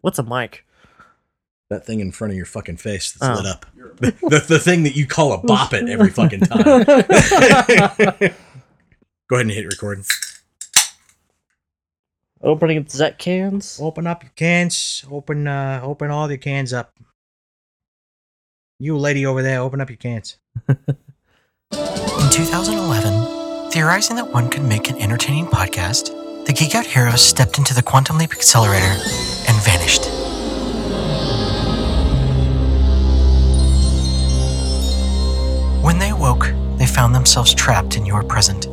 What's a mic? That thing in front of your fucking face that's Oh. lit up. The, the, the thing that you call a bop it every fucking time. Go ahead and hit record. Opening up Zet cans. Open up your cans. Open uh open all your cans up. You lady over there, open up your cans. In 2011, theorizing that one could make an entertaining podcast, the Geek Out Heroes stepped into the Quantum Leap Accelerator and vanished. When they awoke, they found themselves trapped in your present,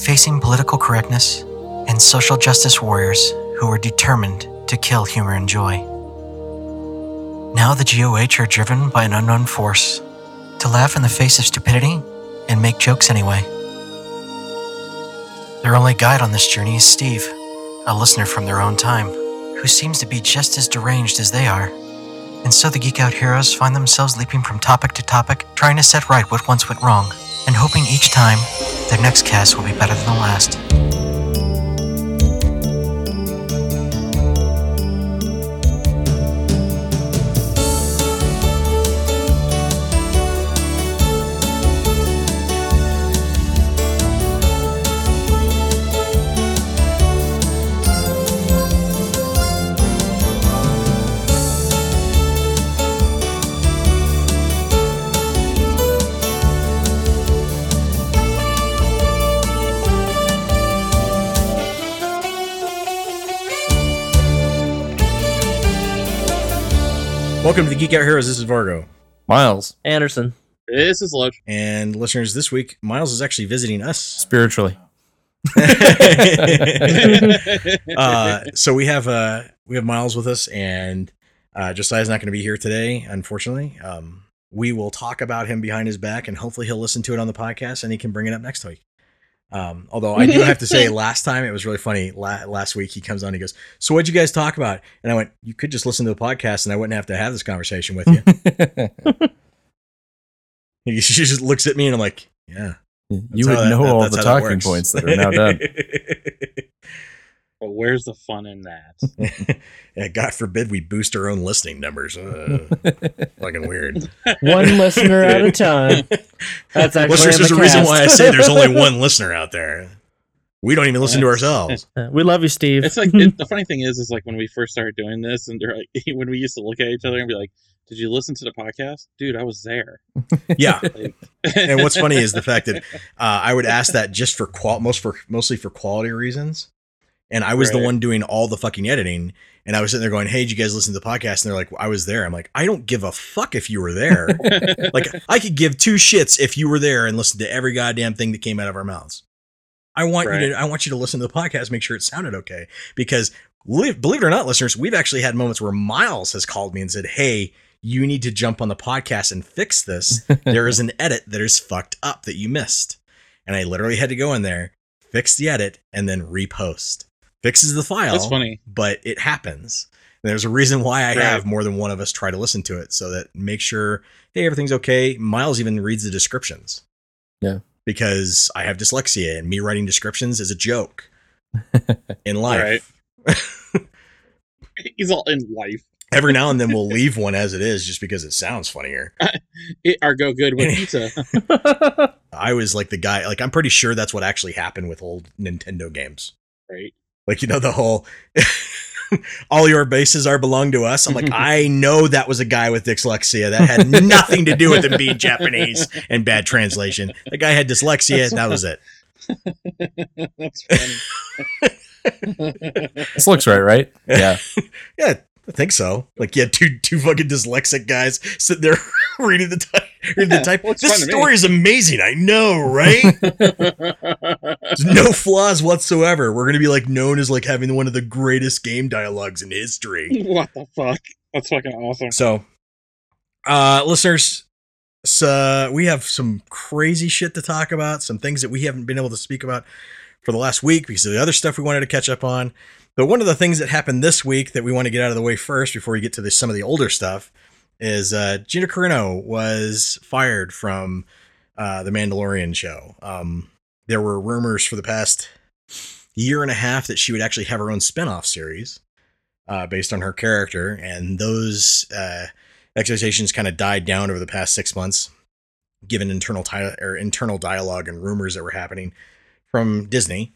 facing political correctness and social justice warriors who were determined to kill humor and joy. Now the GOH are driven by an unknown force to laugh in the face of stupidity and make jokes anyway. Their only guide on this journey is Steve, a listener from their own time, who seems to be just as deranged as they are. And so the Geek Out heroes find themselves leaping from topic to topic, trying to set right what once went wrong, and hoping each time their next cast will be better than the last. Welcome to the Geek Out Heroes. This is Vargo. Miles, Anderson. This is Loach. And listeners, this week Miles is actually visiting us. spiritually. uh, so we have uh we have Miles with us, and uh, Josiah's not going to be here today, unfortunately. Um, we will talk about him behind his back, and hopefully he'll listen to it on the podcast, and he can bring it up next week. Um, although I do have to say, last time it was really funny. La- last week he comes on, he goes, "So what'd you guys talk about?" And I went, "You could just listen to the podcast, and I wouldn't have to have this conversation with you." he just looks at me, and I'm like, "Yeah." you would that- know that- all the talking points that are now done. But where's the fun in that? yeah, God forbid we boost our own listening numbers. Uh, fucking weird. One listener at a time. That's actually Listeners, in there's the a reason why I say there's only one listener out there. We don't even listen to ourselves. We love you, Steve. It's like it, the funny thing is, is like when we first started doing this, and they're like, when we used to look at each other and be like, "Did you listen to the podcast, dude? I was there." Yeah. Like, And what's funny is the fact that uh, I would ask that just for qual most for mostly for quality reasons. And I was the one doing all the fucking editing. And I was sitting there going, Hey, did you guys listen to the podcast? And they're like, I was there. I'm like, I don't give a fuck if you were there. like I could give two shits if you were there and listened to every goddamn thing that came out of our mouths. I want you to I want you to listen to the podcast, make sure it sounded okay. Because believe it or not, listeners, we've actually had moments where Miles has called me and said, Hey, you need to jump on the podcast and fix this. there is an edit that is fucked up that you missed. And I literally had to go in there, fix the edit, and then repost. Fixes the file That's funny. but it happens. And there's a reason why I Right. have more than one of us try to listen to it so that make sure, hey, everything's okay. Miles even reads the descriptions. Yeah. Because I have dyslexia and me writing descriptions is a joke in life. Right. He's all in life. Every now and then we'll leave one as it is just because it sounds funnier. It are go good with pizza. I was like the guy, like, I'm pretty sure that's what actually happened with old Nintendo games. right. Like, you know, the whole all your bases are belong to us. I'm like, I know that was a guy with dyslexia. That had nothing to do with him being Japanese and bad translation. The guy had dyslexia. That was it. That's funny. This looks right, right? Yeah. Yeah, I think so. Like, yeah, two two fucking dyslexic guys sitting there reading the type. Reading the type. Looks This fun to me. story is amazing. I know, right? There's no flaws whatsoever. We're gonna be like known as like having one of the greatest game dialogues in history. what the fuck? That's fucking awesome. So, uh, listeners, so we have some crazy shit to talk about, some things that we haven't been able to speak about for the last week because of the other stuff we wanted to catch up on. But one of the things that happened this week that we want to get out of the way first before we get to the, some of the older stuff is uh, Gina Carano was fired from uh, the Mandalorian show. Um, there were rumors for the past year and a half that she would actually have her own spin-off series. uh, based on her character, and those uh, expectations kind of died down over the past six months, given internal ti- or internal dialogue and rumors that were happening from Disney,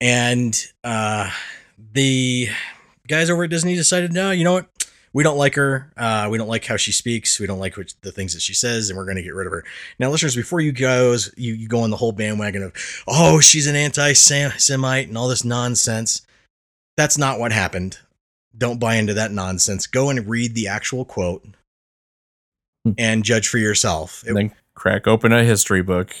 and uh, the guys over at Disney decided, no, you know what? We don't like her. Uh, we don't like how she speaks. We don't like what, the things that she says, and we're going to get rid of her. Now, listeners, before you goes, you, you go on the whole bandwagon of, oh, she's an anti-Semite and all this nonsense. That's not what happened. Don't buy into that nonsense. Go and read the actual quote Hmm. and judge for yourself. It- And then crack open a history book,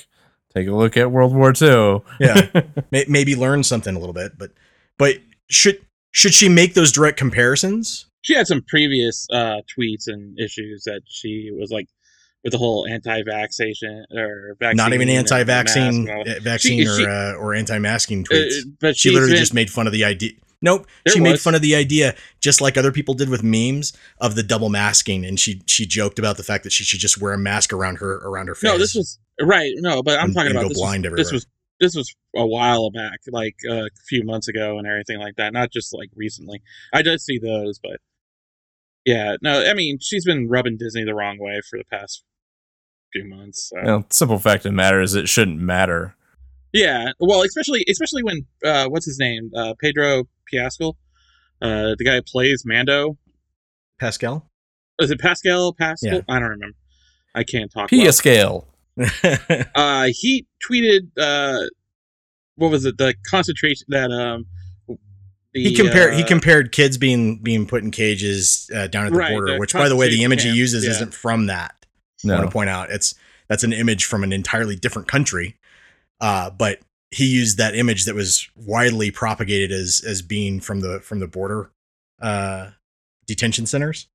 take a look at World War II. yeah, may, maybe learn something a little bit, but but should should she make those direct comparisons? She had some previous uh, tweets and issues that she was like with the whole anti-vaccination or vaccine Not even anti-vaccine, mask and all that. uh, vaccine She- she- or uh, or anti-masking Uh, tweets. but she literally been- just made fun of the idea. Nope, she made fun of the idea, just like other people did with memes of the double masking, and she she joked about the fact that she should just wear a mask around her around her face. no, this was right. No, but I'm And- talking about go this blind was, everywhere. this was this was a while back, like uh, a few months ago, and everything like that. Not just like recently. I did see those, but yeah, no. I mean, she's been rubbing Disney the wrong way for the past few months. So. You know, simple fact of the matter is it shouldn't matter. Yeah, well, especially especially when uh, what's his name, uh, Pedro Pascal, uh, the guy who plays Mando. Pascal. Is it Pascal? Pascal? Yeah. I don't remember. I can't talk. Pia well. Scale. Uh, he tweeted, uh, what was it? The concentration that um, the, he compared he uh, compared kids being being put in cages uh, down at the Right, border, the which by the way, the concentration image he uses yeah. isn't from that. I want to point out it's that's an image from an entirely different country, uh, but he used that image that was widely propagated as as being from the from the border uh, detention centers,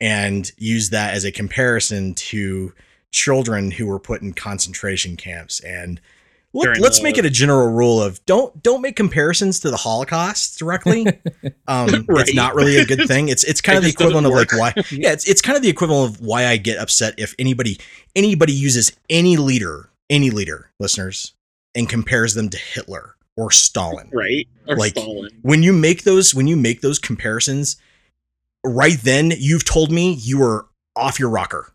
and used that as a comparison to children who were put in concentration camps and. Let, the- make it a general rule of don't don't make comparisons to the Holocaust directly. Um, It's not really a good thing. It's it's kind It of the equivalent of like why yeah it's it's kind of the equivalent of why I get upset if anybody anybody uses any leader any leader listeners and compares them to Hitler or Stalin. right or like- Stalin. When you make those when you make those comparisons, right then you've told me you are off your rocker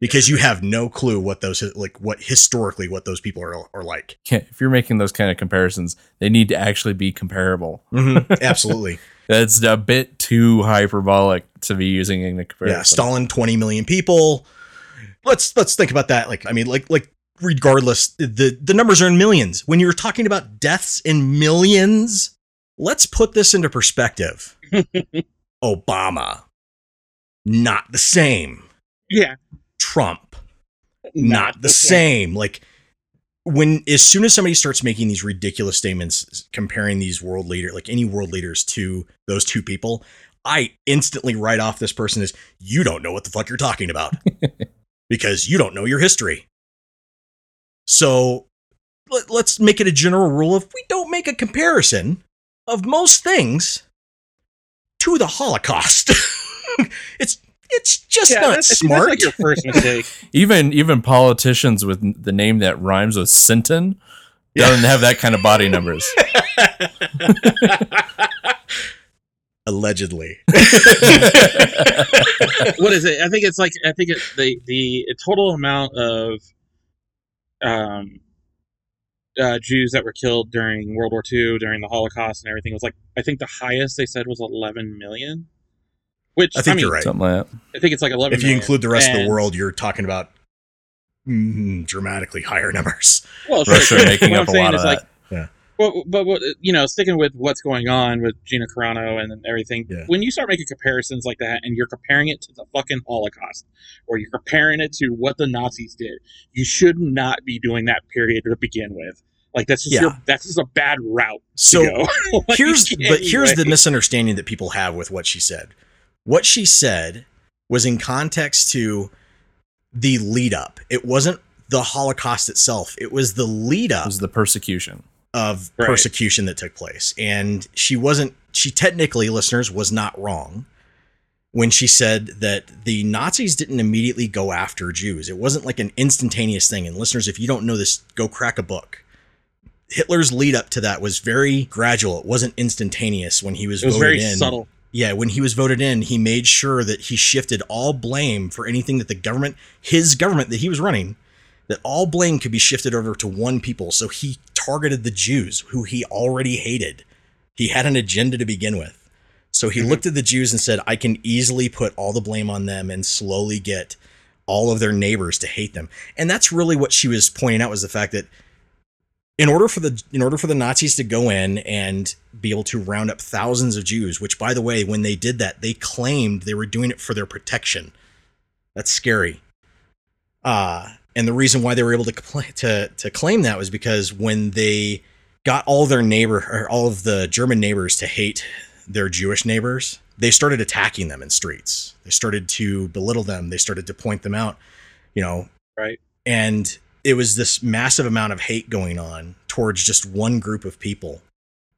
because you have no clue what those like what historically what those people are are like. Yeah, if you're making those kind of comparisons, they need to actually be comparable. Mm-hmm. Absolutely. That's a bit too hyperbolic to be using in a comparison. Yeah, Stalin, 20 million people. Let's let's think about that. Like, I mean, like like regardless, the the numbers are in millions. When you're talking about deaths in millions, let's put this into perspective. Obama, not the same. Yeah, Trump, not the same. Like when as soon as somebody starts making these ridiculous statements comparing these world leader like any world leaders to those two people, I instantly write off this person as you don't know what the fuck you're talking about because you don't know your history. So let, let's make it a general rule of we don't make a comparison of most things to the Holocaust. it's it's just Yeah, not that's, that's smart. like your first mistake. Even even politicians with the name that rhymes with Sinton doesn't have that kind of body numbers. Allegedly. what is it? I think it's like I think it, the the total amount of um uh, Jews that were killed during World War II, during the Holocaust, and everything was like I think the highest they said was 11 million. Which I think mean, you're right. Something like that. I think it's like 11. If you million. include the rest of the world, you're talking about mm, dramatically higher numbers. well, Russia sure, making what up I'm a saying lot of is, that. like, Well, but what you know, sticking with what's going on with Gina Carano and everything, Yeah. when you start making comparisons like that, and you're comparing it to the fucking Holocaust, or you're comparing it to what the Nazis did, you should not be doing that period to begin with. Like that's just Yeah. your, that's just a bad route So to go. Like, here's but here's the misunderstanding that people have with what she said. What she said was in context to the lead up. It wasn't the Holocaust itself. It was the lead up. It was the persecution. of Right. persecution that took place. And she wasn't, she technically, listeners, was not wrong when she said that the Nazis didn't immediately go after Jews. It wasn't like an instantaneous thing. And listeners, if you don't know this, go crack a book. Hitler's lead up to that was very gradual. It wasn't instantaneous when he was It was voted very in. subtle. Yeah, when he was voted in, he made sure that he shifted all blame for anything that the government, his government that he was running, that all blame could be shifted over to one people. So he targeted the Jews, who he already hated. He had an agenda to begin with. So he Mhm. looked at the Jews and said, I can easily put all the blame on them and slowly get all of their neighbors to hate them. And that's really what she was pointing out was the fact that in order for the in order for the Nazis to go in and be able to round up thousands of Jews, which by the way, when they did that, they claimed they were doing it for their protection. That's scary. Uh, and the reason why they were able to to to claim that was because when they got all their neighbor or all of the German neighbors to hate their Jewish neighbors, they started attacking them in streets. They started to belittle them. They started to point them out, you know. Right. And it was this massive amount of hate going on towards just one group of people.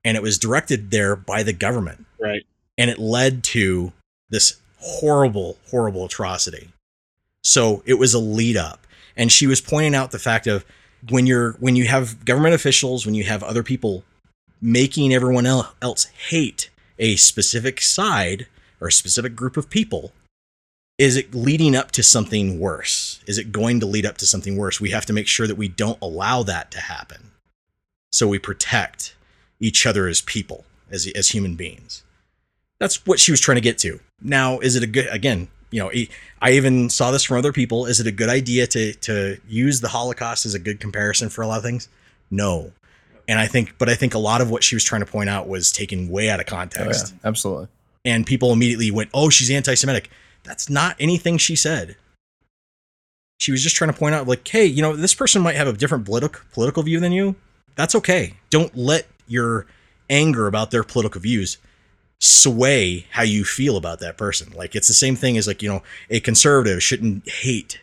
And it was directed there by the government. Right. And it led to this horrible, horrible atrocity. So it was a lead up. And she was pointing out the fact of when you're when you have government officials, when you have other people making everyone else hate a specific side or a specific group of people, is it leading up to something worse? Is it going to lead up to something worse? We have to make sure that we don't allow that to happen. So we protect each other as people, as as human beings. That's what she was trying to get to. Now, is it a good again? You know, I even saw this from other people. Is it a good idea to to use the Holocaust as a good comparison for a lot of things? No. And I think, but I think a lot of what she was trying to point out was taken way out of Oh, yeah, context absolutely. and people immediately went, "Oh, she's anti-Semitic." That's not anything she said. She was just trying to point out, like, "Hey, you know, this person might have a different political political view than you. That's okay. Don't let your anger about their political views sway how you feel about that person. Like, it's the same thing as like, you know, a conservative shouldn't hate,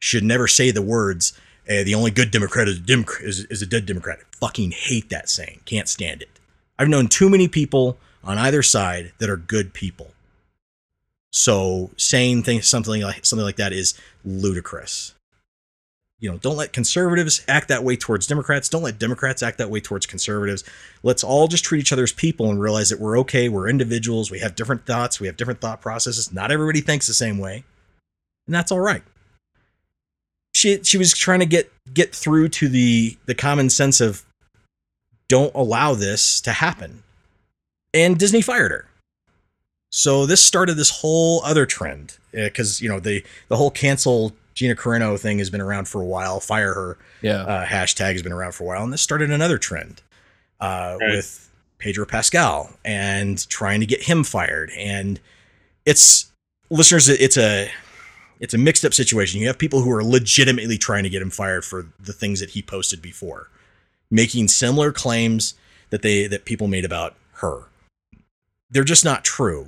should never say the words." Uh, the only good Democrat is Democrat, is, is a dead Democrat. Fucking hate that saying. Can't stand it. I've known too many people on either side that are good people. So saying things something like something like that is ludicrous. You know, don't let conservatives act that way towards Democrats. Don't let Democrats act that way towards conservatives. Let's all just treat each other as people and realize that we're okay. We're individuals. We have different thoughts. We have different thought processes. Not everybody thinks the same way, and that's all right. She she was trying to get get through to the the common sense of don't allow this to happen, and Disney fired her. So this started this whole other trend because you know the the whole cancel Gina Carano thing has been around for a while. Fire her Yeah. uh, hashtag has been around for a while, and this started another trend uh, Right. with Pedro Pascal and trying to get him fired. And it's listeners, it's a it's a mixed up situation. You have people who are legitimately trying to get him fired for the things that he posted before, making similar claims that they that people made about her. They're just not true.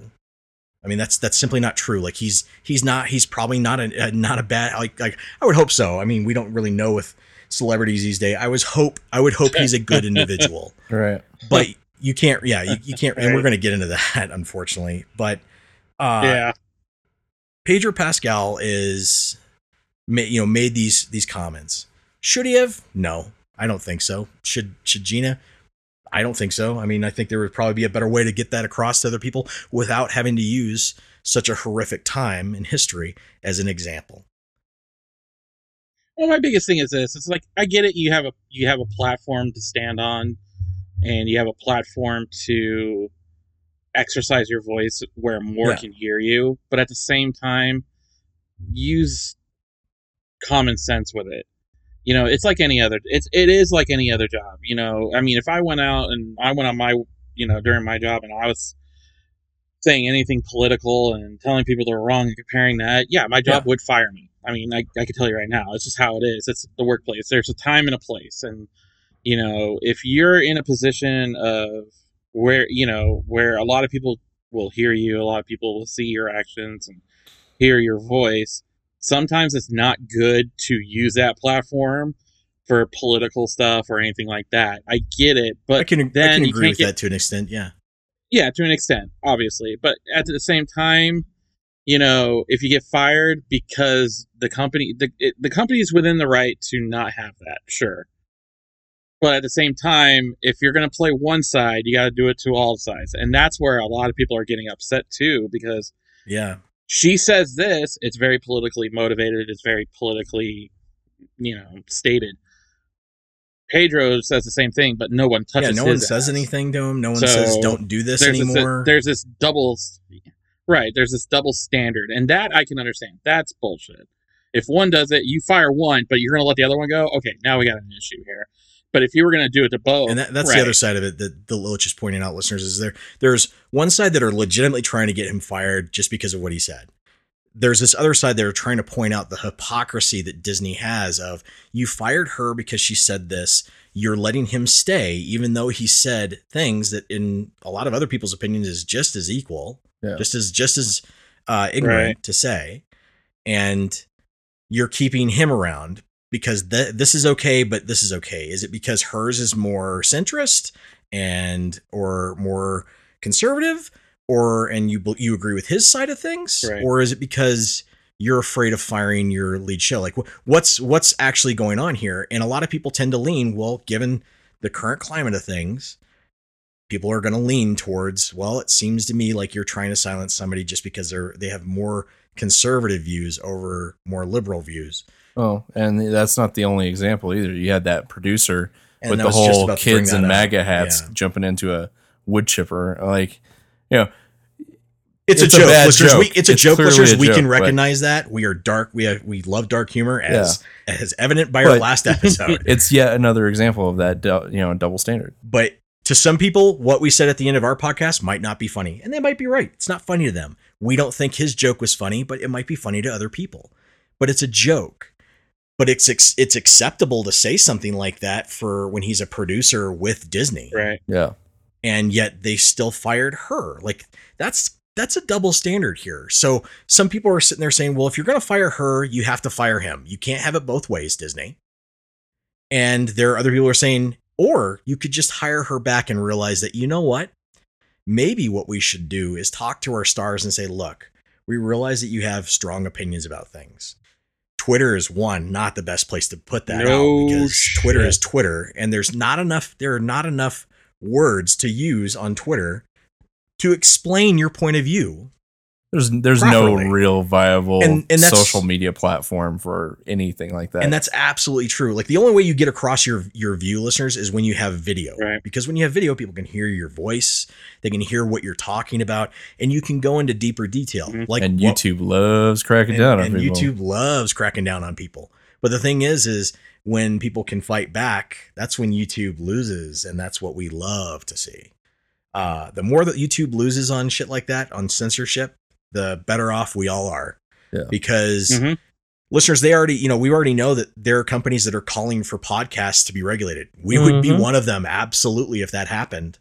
I mean, that's that's simply not true. Like he's he's not he's probably not a uh, not a bad like like I would hope so. I mean, we don't really know with celebrities these days. I was hope I would hope he's a good individual, Right. but you can't. Yeah, you, you can't. And we're going to get into that, unfortunately. But uh, yeah. Pedro Pascal is, ma- you know, made these these comments. Should he have? No, I don't think so. Should should Gina? I don't think so. I mean, I think there would probably be a better way to get that across to other people without having to use such a horrific time in history as an example. Well, my biggest thing is this: it's like I get it. You have a you have a platform to stand on, and you have a platform to exercise your voice where more Yeah. can hear you. But at the same time, use common sense with it. You know, it's like any other. It's it is like any other job. You know, I mean, if I went out and I went on my you know during my job and I was saying anything political and telling people they're wrong and comparing that, yeah, my job Yeah. would fire me. I mean, I, I can tell you right now, it's just how it is. It's the workplace. There's a time and a place. And, you know, if you're in a position of where, you know, where a lot of people will hear you, a lot of people will see your actions and hear your voice, sometimes it's not good to use that platform for political stuff or anything like that. I get it, but I can, I then can you agree can't with get- that to an extent. Yeah. yeah, to an extent, obviously. But at the same time, you know, if you get fired because the company, the it, the company is within the right to not have that. Sure, But at the same time, if you're going to play one side, you got to do it to all sides. And that's where a lot of people are getting upset too, because Yeah. She says this, it's very politically motivated, it's very politically, you know, stated. Pedro says the same thing, but no one touches Yeah. No one says ass. anything to him. No one So, says don't do this there's anymore. This, there's this double, right? There's this double standard, and that I can understand. That's bullshit. If one does it, you fire one, but you're going to let the other one go. Okay, now we got an issue here. But if you were going to do it to both, and that, that's right, the other side of it that the Loach is pointing out, listeners, is there there's one side that are legitimately trying to get him fired just because of what he said. There's this other side that are trying to point out the hypocrisy that Disney has of you fired her because she said this. You're letting him stay, even though he said things that, in a lot of other people's opinions, is just as equal, Yeah. just as just as uh, ignorant Right. to say, and you're keeping him around because th- this is okay, but this is okay. Is it because hers is more centrist and or more conservative, or and you you agree with his side of things, Right. or is it because you're afraid of firing your lead show? Like what's what's actually going on here? And a lot of people tend to lean well, given the current climate of things. People are going to lean towards, well, it seems to me like you're trying to silence somebody just because they're they have more conservative views over more liberal views. Oh, and that's not the only example either. You had that producer And with I the whole about to bring kids that and. MAGA hats Yeah. jumping into a wood chipper. Like, you know, It's, It's a joke, listeners. We, joke. it's a It's joke, listeners. a we can joke, but- recognize that we are dark. We have we love dark humor as as evident by our last episode. it's yet another example of that, you know, double standard. but to some people, what we said at the end of our podcast might not be funny, and they might be right. It's not funny to them. We don't think his joke was funny, but it might be funny to other people. But it's a joke. But it's it's acceptable to say something like that for when he's a producer with Disney. right? Yeah. and yet they still fired her. Like that's that's a double standard here. So some people are sitting there saying, "Well, if you're going to fire her, you have to fire him. You can't have it both ways, Disney." And there are other people who are saying, "Or you could just hire her back and realize that you know what? Maybe what we should do is talk to our stars and say, "Look, we realize that you have strong opinions about things." Twitter is one, not the best place to put that No out because Twitter is Twitter, and there's not enough. There are not enough words to use on Twitter to explain your point of view. There's there's Properly. no real viable And- and social media platform for anything like that. And that's absolutely true. Like the only way you get across your your view listeners is when you have video. Right. Because when you have video, people can hear your voice, they can hear what you're talking about, and you can go into deeper detail. Mhm. Like and what- YouTube loves cracking and, down on and people. YouTube loves cracking down on people. But the thing is, is when people can fight back, that's when YouTube loses, and that's what we love to see. Uh, the more that YouTube loses on shit like that, on censorship, the better off we all are. Yeah. Because Mhm. listeners, they already, you know, we already know that there are companies that are calling for podcasts to be regulated. We would be Mhm. one of them, absolutely, if that happened.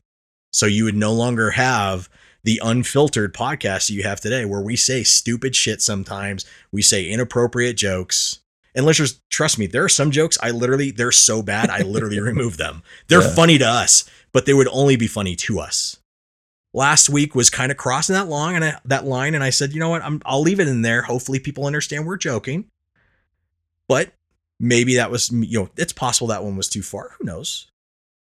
So you would no longer have the unfiltered podcast you have today, where we say stupid shit sometimes, we say inappropriate jokes. And listeners, trust me, there are some jokes I literally, they're so bad, I literally remove them. They're Yeah. funny to us, but they would only be funny to us. Last week was kind of crossing that line and I, that line, and I said, you know what, I'm, I'll leave it in there. Hopefully, people understand we're joking. But maybe that was, you know, it's possible that one was too far. Who knows?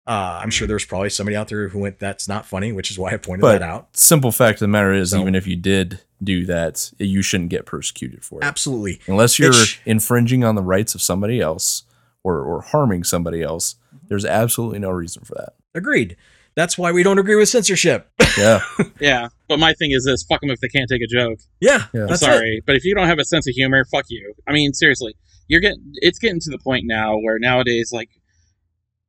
Uh, I'm sure there's probably somebody out there who went, that's not funny, which is why I pointed But that out. Simple fact of the matter is, So- even if you did do that, you shouldn't get persecuted for it. Absolutely. Unless you're infringing on the rights of somebody else or, or harming somebody else, there's absolutely no reason for that. Agreed. That's why we don't agree with censorship. Yeah. Yeah, but my thing is this: fuck them if they can't take a joke. yeah, Yeah. that's it. Sorry, but if you don't have a sense of humor, fuck you. I mean, seriously, you're getting it's getting to the point now where nowadays, like,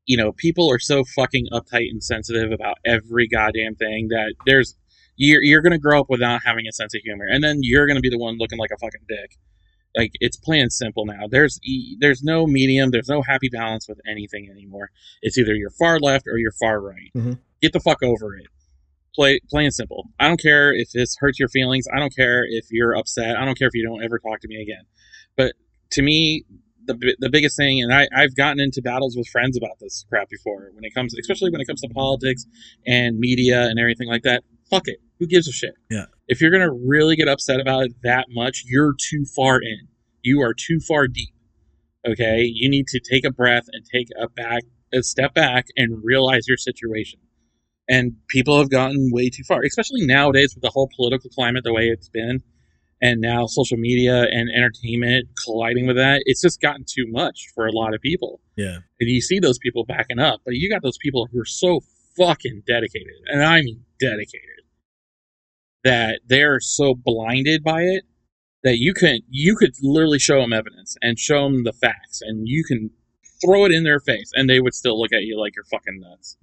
you know, people are so fucking uptight and sensitive about every goddamn thing that there's you're you're gonna grow up without having a sense of humor, and then you're gonna be the one looking like a fucking dick. Like it's plain and simple now. There's there's no medium. There's no happy balance with anything anymore. It's either you're far left or you're far right. Mhm. Get the fuck over it play plain and simple. I don't care if this hurts your feelings. I don't care if you're upset. I don't care if you don't ever talk to me again. But to me, the the biggest thing, and I I've gotten into battles with friends about this crap before. When it comes, especially when it comes to politics and media and everything like that. Fuck it. Who gives a shit? Yeah. If you're gonna really get upset about it that much, you're too far in. You are too far deep. Okay. You need to take a breath and take a back a step back and realize your situation. And people have gotten way too far, especially nowadays with the whole political climate the way it's been, and now social media and entertainment colliding with that. It's just gotten too much for a lot of people. Yeah. And you see those people backing up, but you got those people who are so fucking dedicated, and I mean dedicated, that they're so blinded by it that you can you could literally show them evidence and show them the facts, and you can throw it in their face, and they would still look at you like you're fucking nuts.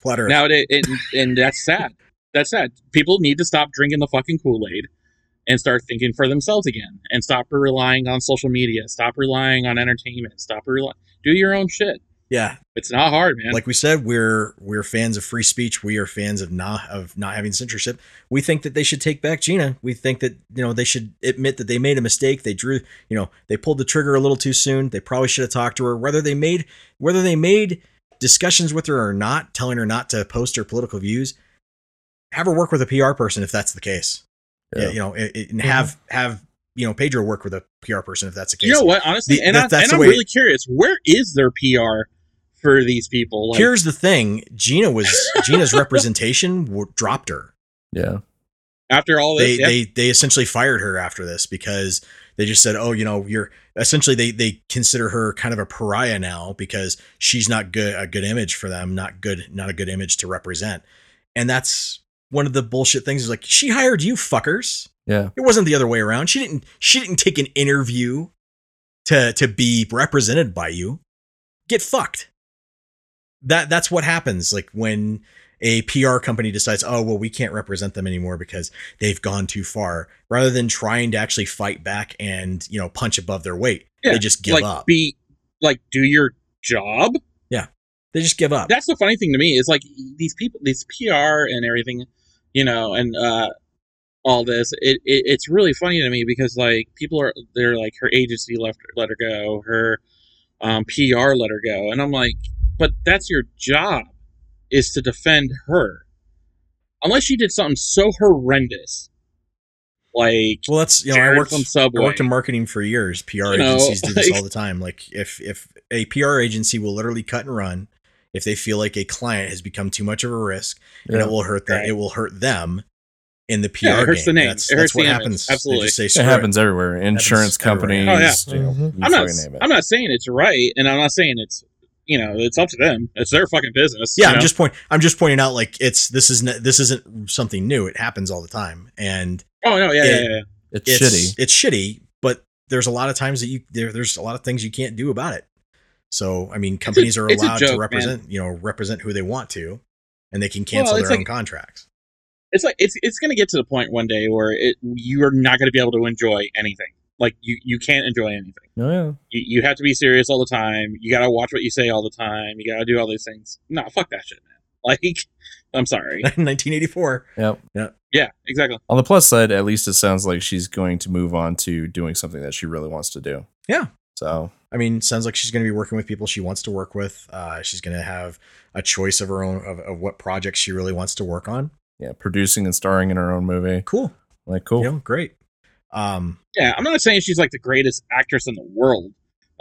Flat Earth. Nowadays, and, and that's sad. That's sad. People need to stop drinking the fucking Kool Aid and start thinking for themselves again, and stop relying on social media. Stop relying on entertainment. Stop relying. Do your own shit. Yeah. It's not hard, man. Like we said, we're we're fans of free speech. We are fans of not of not having censorship. We think that they should take back Gina. We think that you know they should admit that they made a mistake. They drew, you know, they pulled the trigger a little too soon. They probably should have talked to her. Whether they made whether they made discussions with her or not, telling her not to post her political views, have her work with a PR person if that's the case. Yeah, you know, it, it- and mm-hmm. have have you know Pedro work with a PR person if that's the case. you know what? Honestly, The- and, that- I, that's and the I'm way- really curious. Where is their PR for these people? Like, Here's the thing: Gina was Gina's representation w- dropped her. Yeah. after all they yeah. they they essentially fired her after this because they just said, "Oh, you know, you're essentially they they consider her kind of a pariah now because she's not good a good image for them, not good not a good image to represent." And that's one of the bullshit things is like she hired you fuckers. Yeah. It wasn't the other way around. She didn't she didn't take an interview to to be represented by you. Get fucked. That that's what happens like when a PR company decides, "Oh, well, we can't represent them anymore because they've gone too far." Rather than trying to actually fight back and, you know, punch above their weight, Yeah, they just give like up. be like do your job. Yeah. They just give up. That's the funny thing to me is like these people, these PR and everything, you know, and uh all this. It, it it's really funny to me because like people are they're like her agency left let her go, her um, PR let her go, and I'm like, but that's your job is to defend her, unless she did something so horrendous, like well, that's you know, I Jared worked from I worked in marketing for years. PR You know, agencies do this like- all the time. Like if if a PR agency will literally cut and run if they feel like a client has become too much of a risk and it will hurt them. Right. It will hurt them in the PR Yeah, it hurts game. the name. That's, It that's hurts what the image. happens. Absolutely. Say, It happens everywhere. Insurance everywhere. companies. Oh, you know, Mhm. I'm not. name it. I'm not saying it's right, and I'm not saying it's. You know, it's up to them. It's their fucking business. Yeah, you I'm just point. I'm just pointing out like it's this isn't this isn't something new. It happens all the time, and Oh no, yeah, it- yeah, yeah. it's, it's shitty. It's shitty, but there's a lot of times that you there, there's a lot of things you can't do about it. So I mean, companies are allowed joke, to man. represent you know represent who they want to, and they can cancel Well, their it's own contracts. It's like it's it's gonna get to the point one day where it you are not gonna be able to enjoy anything. Like you you can't enjoy anything. Oh yeah. You, you have to be serious all the time. You gotta watch what you say all the time. You gotta do all these things. No, fuck that shit, man. Like, I'm sorry. 1984. Yep. Yeah, Yeah, exactly. On the plus side, at least it sounds like she's going to move on to doing something that she really wants to do. Yeah. So I mean, sounds like she's going to be working with people she wants to work with. Uh, she's going to have a choice of her own of, of what projects she really wants to work on. yeah, producing and starring in her own movie. Cool. Like cool. Yeah, great. Um, Yeah, I'm not saying she's like the greatest actress in the world.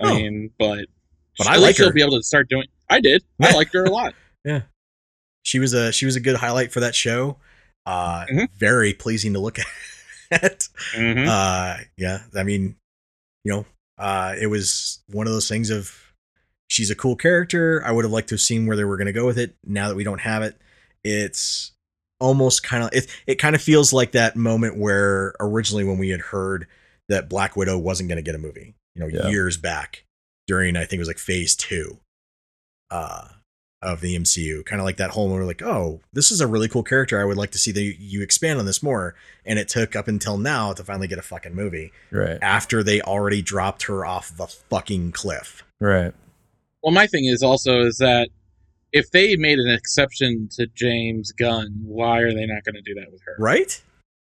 I No. mean, but But I like she'll her. be able to start doing. I did. I liked her a lot. Yeah, she was a she was a good highlight for that show. Uh, Mhm. very pleasing to look at. hmm uh yeah i mean you know uh it was one of those things of she's a cool character i would have liked to have seen where they were going to go with it now that we don't have it it's almost kind of it, it kind of feels like that moment where originally when we had heard that black widow wasn't going to get a movie you know Yeah. years back during i think it was like phase two uh of the MCU, kind of like that whole moment, like, oh, this is a really cool character. I would like to see the, you expand on this more. And it took up until now to finally get a fucking movie Right. after they already dropped her off the fucking cliff. Right. Well, my thing is also is that if they made an exception to James Gunn, why are they not going to do that with her? Right?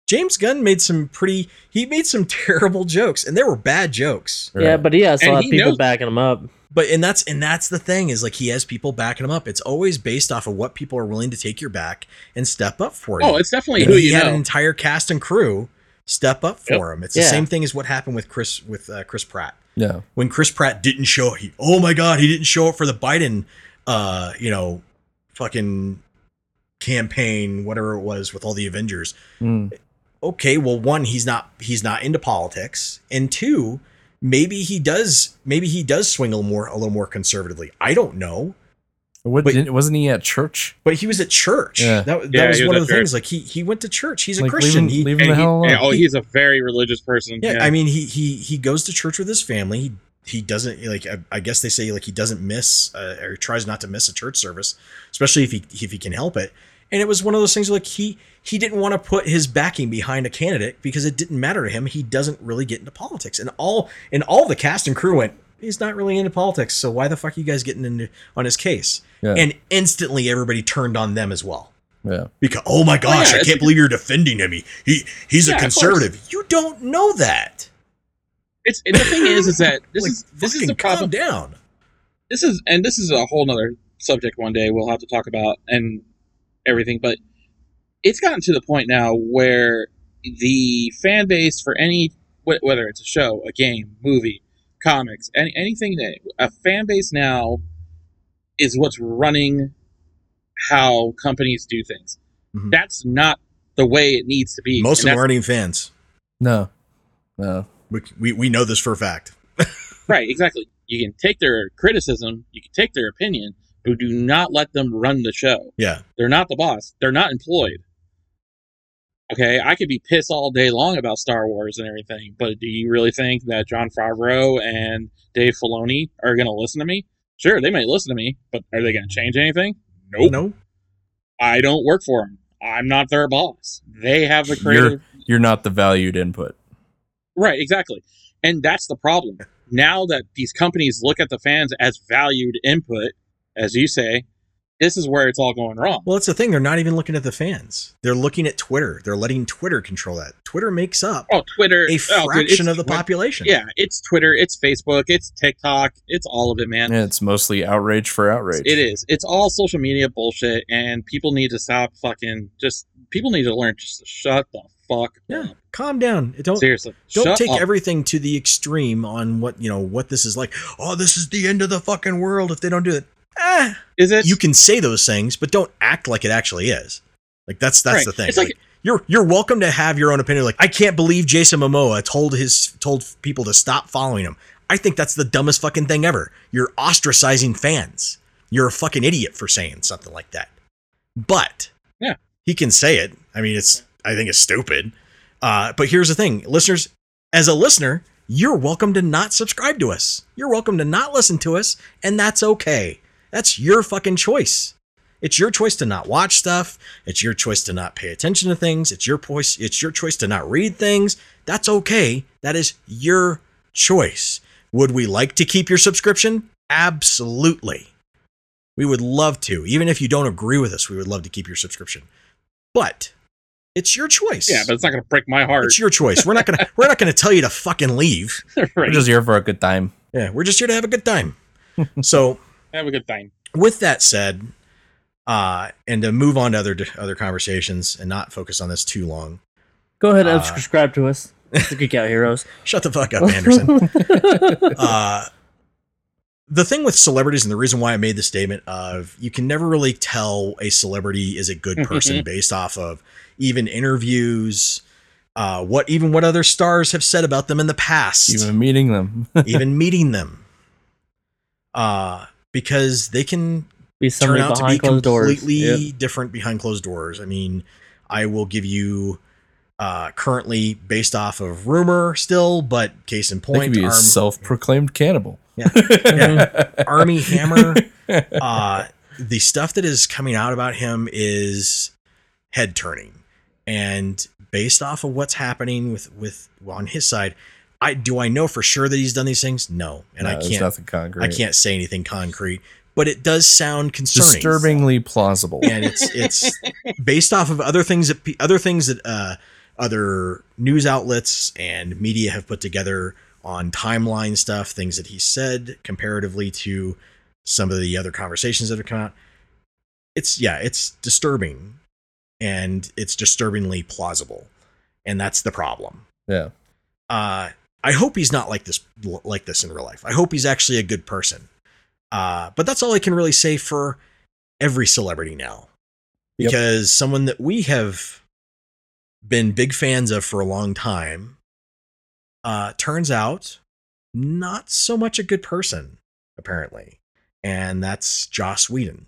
James Gunn made some pretty, he made some terrible jokes, and they were bad jokes. Right. Yeah, but he has a lot of people knows- backing him up. But and that's and that's the thing is like he has people backing him up. It's always based off of what people are willing to take your back and step up for you. Oh, it's definitely And who he you had an entire cast and crew step up for him. It's the same thing as what happened with Chris with uh, Chris Pratt. yeah. when Chris Pratt didn't show he oh my god he didn't show up for the Biden uh, you know, fucking campaign, whatever it was with all the Avengers. Mm. Okay, well, one, he's not he's not into politics, and two, maybe he does maybe he does swing a little more a little more conservatively. I don't know. What, But- didn't- wasn't he at church? But he was at church. Yeah. That, that Yeah, was he was one of the church. things. Like he he went to church. He's a Like, Christian. Leave him, he, leave him And the he- hell alone. yeah, oh, he's a very religious person. yeah, I mean he he he goes to church with his family. He he doesn't like I, I guess they say like he doesn't miss uh, or tries not to miss a church service, especially if he if he can help it. And it was one of those things like he he didn't want to put his backing behind a candidate because it didn't matter to him. He doesn't really get into politics, and all and all the cast and crew went. He's not really into politics, so why the fuck are you guys getting into on his case? Yeah. And instantly everybody turned on them as well. yeah. Because oh my gosh, yeah, I can't believe you're defending him. He, he he's Yeah, a conservative. You don't know that. It's and the thing is, is that this Like, is this is fucking the problem. Calm down. This is and this is a whole nother subject. One day we'll have to talk about and everything, but it's gotten to the point now where the fan base for any whether it's a show, a game, movie, comics, any, anything that a fan base now is what's running how companies do things. Mhm. That's not the way it needs to be. Most of them aren't even fans. No. No. We, we we know this for a fact. Right, exactly. You can take their criticism, you can take their opinion, but do not let them run the show. Yeah. They're not the boss. They're not employed. Okay, I could be pissed all day long about Star Wars and everything, but do you really think that Jon Favreau and Dave Filoni are going to listen to me? Sure, they might listen to me, but are they going to change anything? Nope. No. I don't work for them. I'm not their boss. They have the creative. You're not the valued input. Right, exactly. And that's the problem. Now that these companies look at the fans as valued input, as you say, this is where it's all going wrong. Well, it's the thing. They're not even looking at the fans. They're looking at Twitter. They're letting Twitter control that. Twitter makes up Oh, Twitter. a oh, dude, fraction of the Twi- population. Yeah, it's Twitter, it's Facebook, it's TikTok, it's all of it, man. Yeah, it's mostly outrage for outrage. It is. It's all social media bullshit, and people need to stop fucking just. People need to learn just to shut the fuck Yeah. up. Calm down. Don't Seriously, don't shut take up. everything to the extreme on what you know what this is like. Oh, this is the end of the fucking world if they don't do it. Ah, Is it? you can say those things, but don't act like it actually is. Like that's that's Right. the thing. It's like- you're you're welcome to have your own opinion. Like I can't believe Jason Momoa told his told people to stop following him. I think that's the dumbest fucking thing ever. You're ostracizing fans. You're a fucking idiot for saying something like that. But Yeah. he can say it. I mean, it's I think it's stupid. Uh, but here's the thing, listeners. As a listener, you're welcome to not subscribe to us. You're welcome to not listen to us, and that's okay. That's your fucking choice. It's your choice to not watch stuff. It's your choice to not pay attention to things. It's your choice. It's your choice to not read things. That's okay. That is your choice. Would we like to keep your subscription? Absolutely. We would love to. Even if you don't agree with us, we would love to keep your subscription. But it's your choice. yeah, but it's not going to break my heart. it's your choice. We're not gonna we're not gonna tell you to fucking leave. right. We're just here for a good time. Yeah, we're just here to have a good time. so Have a good time. with that said, uh, and to move on to other other conversations and not focus on this too long. Go ahead and Uh, subscribe to us. The Geek Out Heroes. Shut the fuck up, Anderson. uh, the thing with celebrities and the reason why I made the statement of you can never really tell a celebrity is a good person based off of even interviews, uh, what even what other stars have said about them in the past, Even meeting them. even meeting them, uh, because they can Be turn out to be behind closed doors. completely Yep. different behind closed doors. I mean, I will give you uh, currently based off of rumor still, but case in point, could be a Arm- self-proclaimed cannibal. yeah, Armie Hammer. Uh, the stuff that is coming out about him is head turning, and based off of what's happening with with on his side, I do I know for sure that he's done these things? No, and No, I can't. nothing concrete. I can't say anything concrete, but it does sound concerning Disturbingly plausible. and it's it's based off of other things that other things that uh, other news outlets and media have put together on timeline stuff, things that he said comparatively to some of the other conversations that have come out. It's yeah, it's disturbing, and it's disturbingly plausible, and that's the problem. Yeah. Uh, I hope he's not like this like this in real life. I hope he's actually a good person. Uh, but that's all I can really say for every celebrity now. Yep. Because someone that we have been big fans of for a long time uh, turns out not so much a good person, apparently. And that's Joss Whedon.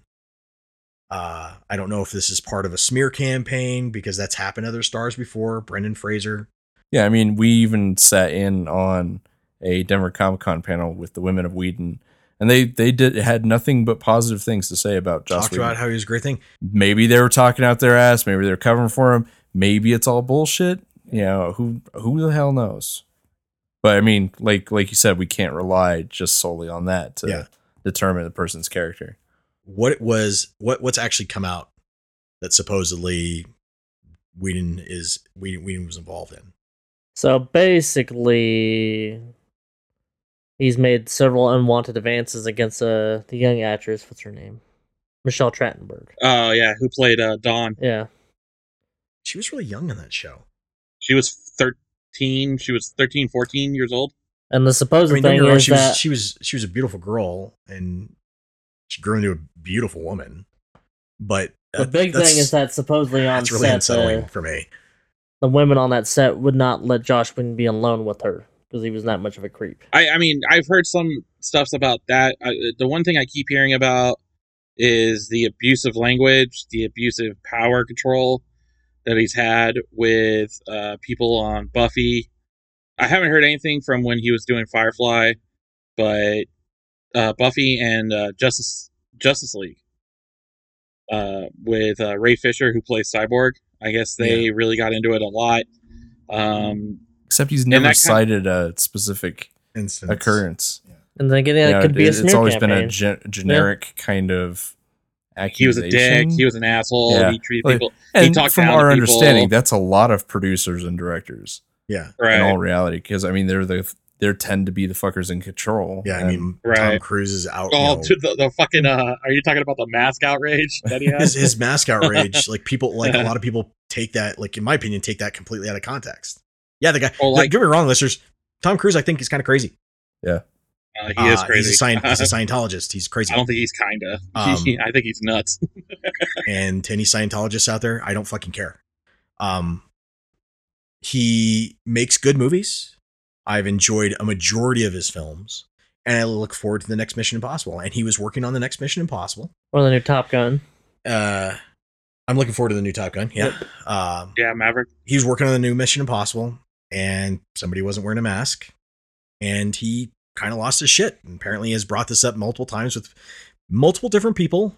Uh, I don't know if this is part of a smear campaign because that's happened to other stars before. Brendan Fraser. Yeah, I mean, we even sat in on a Denver Comic Con panel with the women of Whedon, and they they did had nothing but positive things to say about Joss talked Whedon. about how he was a great thing. maybe they were talking out their ass, maybe they're covering for him, maybe it's all bullshit. You know, who who the hell knows? But I mean, like like you said, we can't rely just solely on that to Yeah. determine the person's character. What it was, what what's actually come out that supposedly Whedon is Whedon, Whedon was involved in. So basically, he's made several unwanted advances against uh, the young actress. What's her name? Michelle Trachtenberg. Oh yeah, who played uh, Dawn? Yeah. She was really young in that show. She was 13. She was 13, 14 years old. And the I supposed mean, thing get wrong, is she was that she was she was a beautiful girl and she grew into a beautiful woman. But the uh, big thing is that supposedly on that's really set, unsettling uh, for me. the women on that set would not let Joss Whedon be alone with her because he was that much of a creep. I, I mean, I've heard some stuffs about that. I, the one thing I keep hearing about is the abusive language, the abusive power control that he's had with uh, people on Buffy. I haven't heard anything from when he was doing Firefly, but uh, Buffy and uh, Justice Justice League uh, with uh, Ray Fisher, who plays Cyborg. I guess they really got into it a lot. Um, Except he's never that kind- cited a specific Instance. occurrence. And then again, that You know, could be a it- smear it's always campaign. been a gen- generic kind of accusation. he was a dick. He was an asshole. Yeah. He treated Like, people. he and talked from down our people. understanding, that's a lot of producers and directors Yeah. Right. in all reality. Because I mean, they're the they tend to be the fuckers in control. Yeah, I and- mean Tom Cruise is out. you Oh, know, to the, the fucking. Uh, are you talking about the mask outrage that he has? his mask outrage, like people like a lot of people take that, like in my opinion, take that completely out of context. Yeah, the guy Well, like like- get me wrong, listeners. Tom Cruise, I think, is kind of crazy. Uh, he is Uh, crazy. He's a, scient- he's a Scientologist. He's crazy. I don't think he's kinda. Um, I think he's nuts. and to any Scientologists out there, I don't fucking care. Um, he makes good movies. I've enjoyed a majority of his films, and I look forward to the next Mission Impossible. And he was working on the next Mission Impossible. Or the new Top Gun. Uh, I'm looking forward to the new Top Gun. Yeah. Um, yeah, Maverick. he was working on the new Mission Impossible, and somebody wasn't wearing a mask, and he kind of lost his shit. And apparently, has brought this up multiple times with multiple different people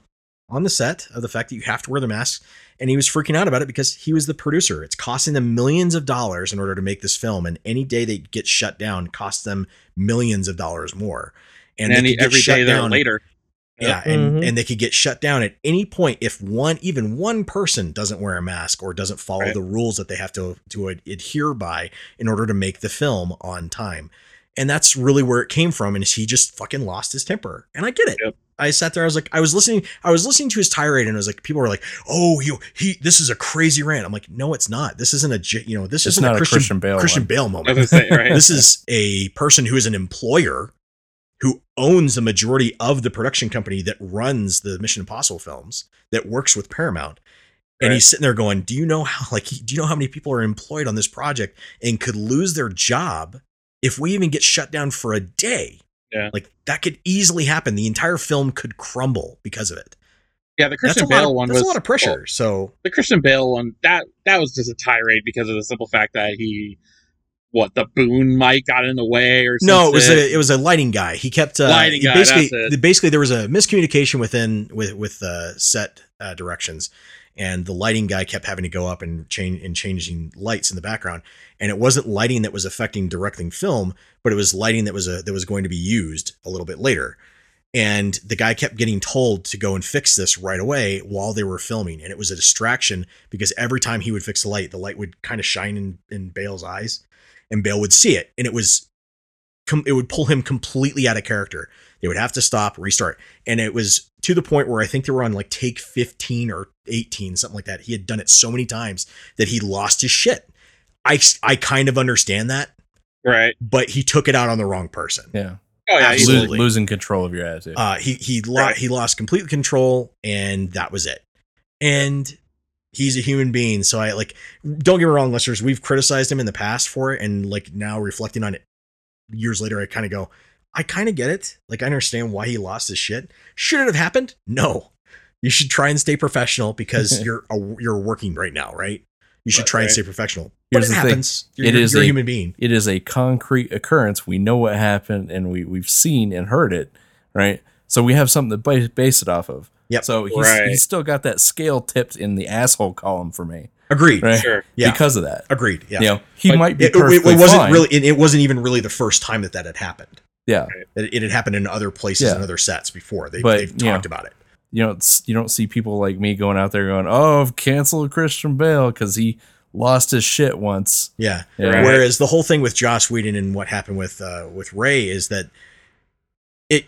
on the set of the fact that you have to wear the mask. And he was freaking out about it because he was the producer. It's costing them millions of dollars in order to make this film, and any day they get shut down costs them millions of dollars more. And, they then could get shut down- later. yeah, and Mhm. and they could get shut down at any point if one even one person doesn't wear a mask or doesn't follow Right. the rules that they have to to ad- adhere by in order to make the film on time. And that's really where it came from and he just fucking lost his temper. And I get it. Yep. I sat there I was like I was listening I was listening to his tirade and I was like people were like, "Oh, you he this is a crazy rant." I'm like, "No, it's not. This isn't a you know, this It's isn't not a a Christian Christian Bale Christian. Bale I moment." say, right? this is a person who is an employer who owns the majority of the production company that runs the Mission Impossible films that works with Paramount. And Right. he's sitting there going, "Do you know how like do you know how many people are employed on this project and could lose their job if we even get shut down for a day?" Yeah. Like that could easily happen. The entire film could crumble because of it. yeah, the Christian Bale of, one that's was a lot of pressure. well, so the Christian Bale one that that was just a tirade because of the simple fact that he, what the boom mic got in the way or No, it was a it was a lighting guy. He kept uh, Lighting he guy, Basically, basically there was a miscommunication within with with uh, set uh, directions, and the lighting guy kept having to go up and change and changing lights in the background. And it wasn't lighting that was affecting directing film, but it was lighting that was a that was going to be used a little bit later. And the guy kept getting told to go and fix this right away while they were filming, and it was a distraction because every time he would fix the light, the light would kind of shine in in Bale's eyes, and Bale would see it, and it was com- it would pull him completely out of character. They would have to stop, restart. And it was to the point where I think they were on like take 15 or 18, something like that. He had done it so many times that he lost his shit. I, I kind of understand that, right. but he took it out on the wrong person. Yeah. Oh yeah, Absolutely. easily. Lo- losing control of your attitude. Uh, he he lo- Right. he lost complete control, and that was it. And he's a human being, so I like. Don't get me wrong, listeners. We've criticized him in the past for it, and like now reflecting on it years later, I kind of go, I kind of get it. Like I understand why he lost his shit. Should it have happened? No. You should try and stay professional because you're a, you're working right now, right? You should Right, try and stay professional. Here's but it the thing. happens. You're, It you're- is you're a a- human being. it is a concrete occurrence. We know what happened, and we we've seen and heard it, right? So we have something to base, base it off of. Yep. So he's, Right. he's still got that scale tipped in the asshole column for me, Agreed. right? Sure. Yeah. Because of that. Agreed. Yeah. You know, he But might be it, it- perfectly it wasn't fine. really it, it wasn't even really the first time that that had happened yeah. it, it had happened in other places Yeah. and other sets before they, But, they've you know, talked about it You don't you don't see people like me going out there going, "Oh, cancel Christian Bale because he lost his shit once." yeah Yeah. Right. whereas the whole thing with joss whedon and what happened with uh with ray is that it